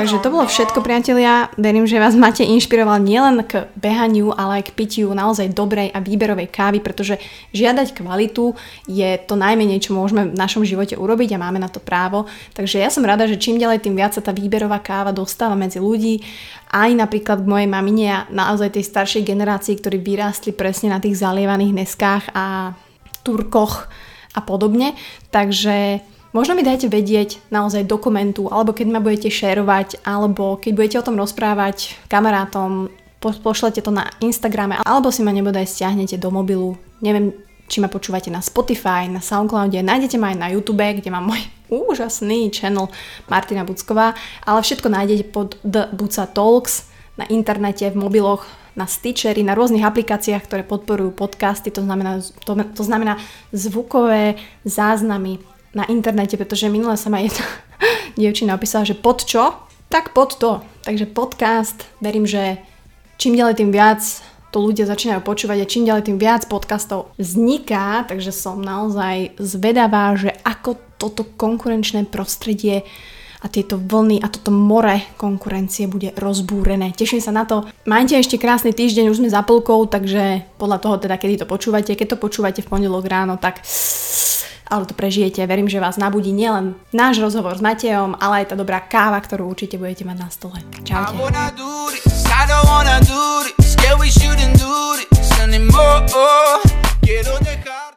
Takže to bolo všetko, priatelia. Verím, že vás máte inšpiroval nielen k behaniu, ale aj k pitiu naozaj dobrej a výberovej kávy, pretože žiadať kvalitu je to najmenej, čo môžeme v našom živote urobiť a máme na to právo. Takže ja som rada, že čím ďalej, tým viac sa tá výberová káva dostáva medzi ľudí. Aj napríklad k mojej mamine a naozaj tej staršej generácii, ktorí vyrástli presne na tých zalievaných neskách a turkoch a podobne. Takže Možno mi dajte vedieť naozaj dokumentu, alebo keď ma budete šerovať, alebo keď budete o tom rozprávať kamarátom, po, pošlete to na Instagrame, alebo si ma nebodaj stiahnete do mobilu. Neviem, či ma počúvate na Spotify, na Soundcloude, nájdete ma aj na YouTube, kde mám môj úžasný channel Martina Bucková, ale všetko nájdete pod The Buca Talks na internete, v mobiloch, na Stitchery, na rôznych aplikáciách, ktoré podporujú podcasty, to znamená, to, to znamená zvukové záznamy na internete, pretože minule sa ma jedna <laughs> dievčina opísala, že pod čo? Tak pod to. Takže podcast, verím, že čím ďalej tým viac to ľudia začínajú počúvať a čím ďalej tým viac podcastov vzniká, takže som naozaj zvedavá, že ako toto konkurenčné prostredie a tieto vlny a toto more konkurencie bude rozbúrené. Teším sa na to. Majte ešte krásny týždeň, už sme za polkou, takže podľa toho teda, kedy to počúvate, keď to počúvate v pondelok ráno, tak ale to prežijete. Verím, že vás nabudí nielen náš rozhovor s Matejom, ale aj tá dobrá káva, ktorú určite budete mať na stole. Čaute. Get on the car.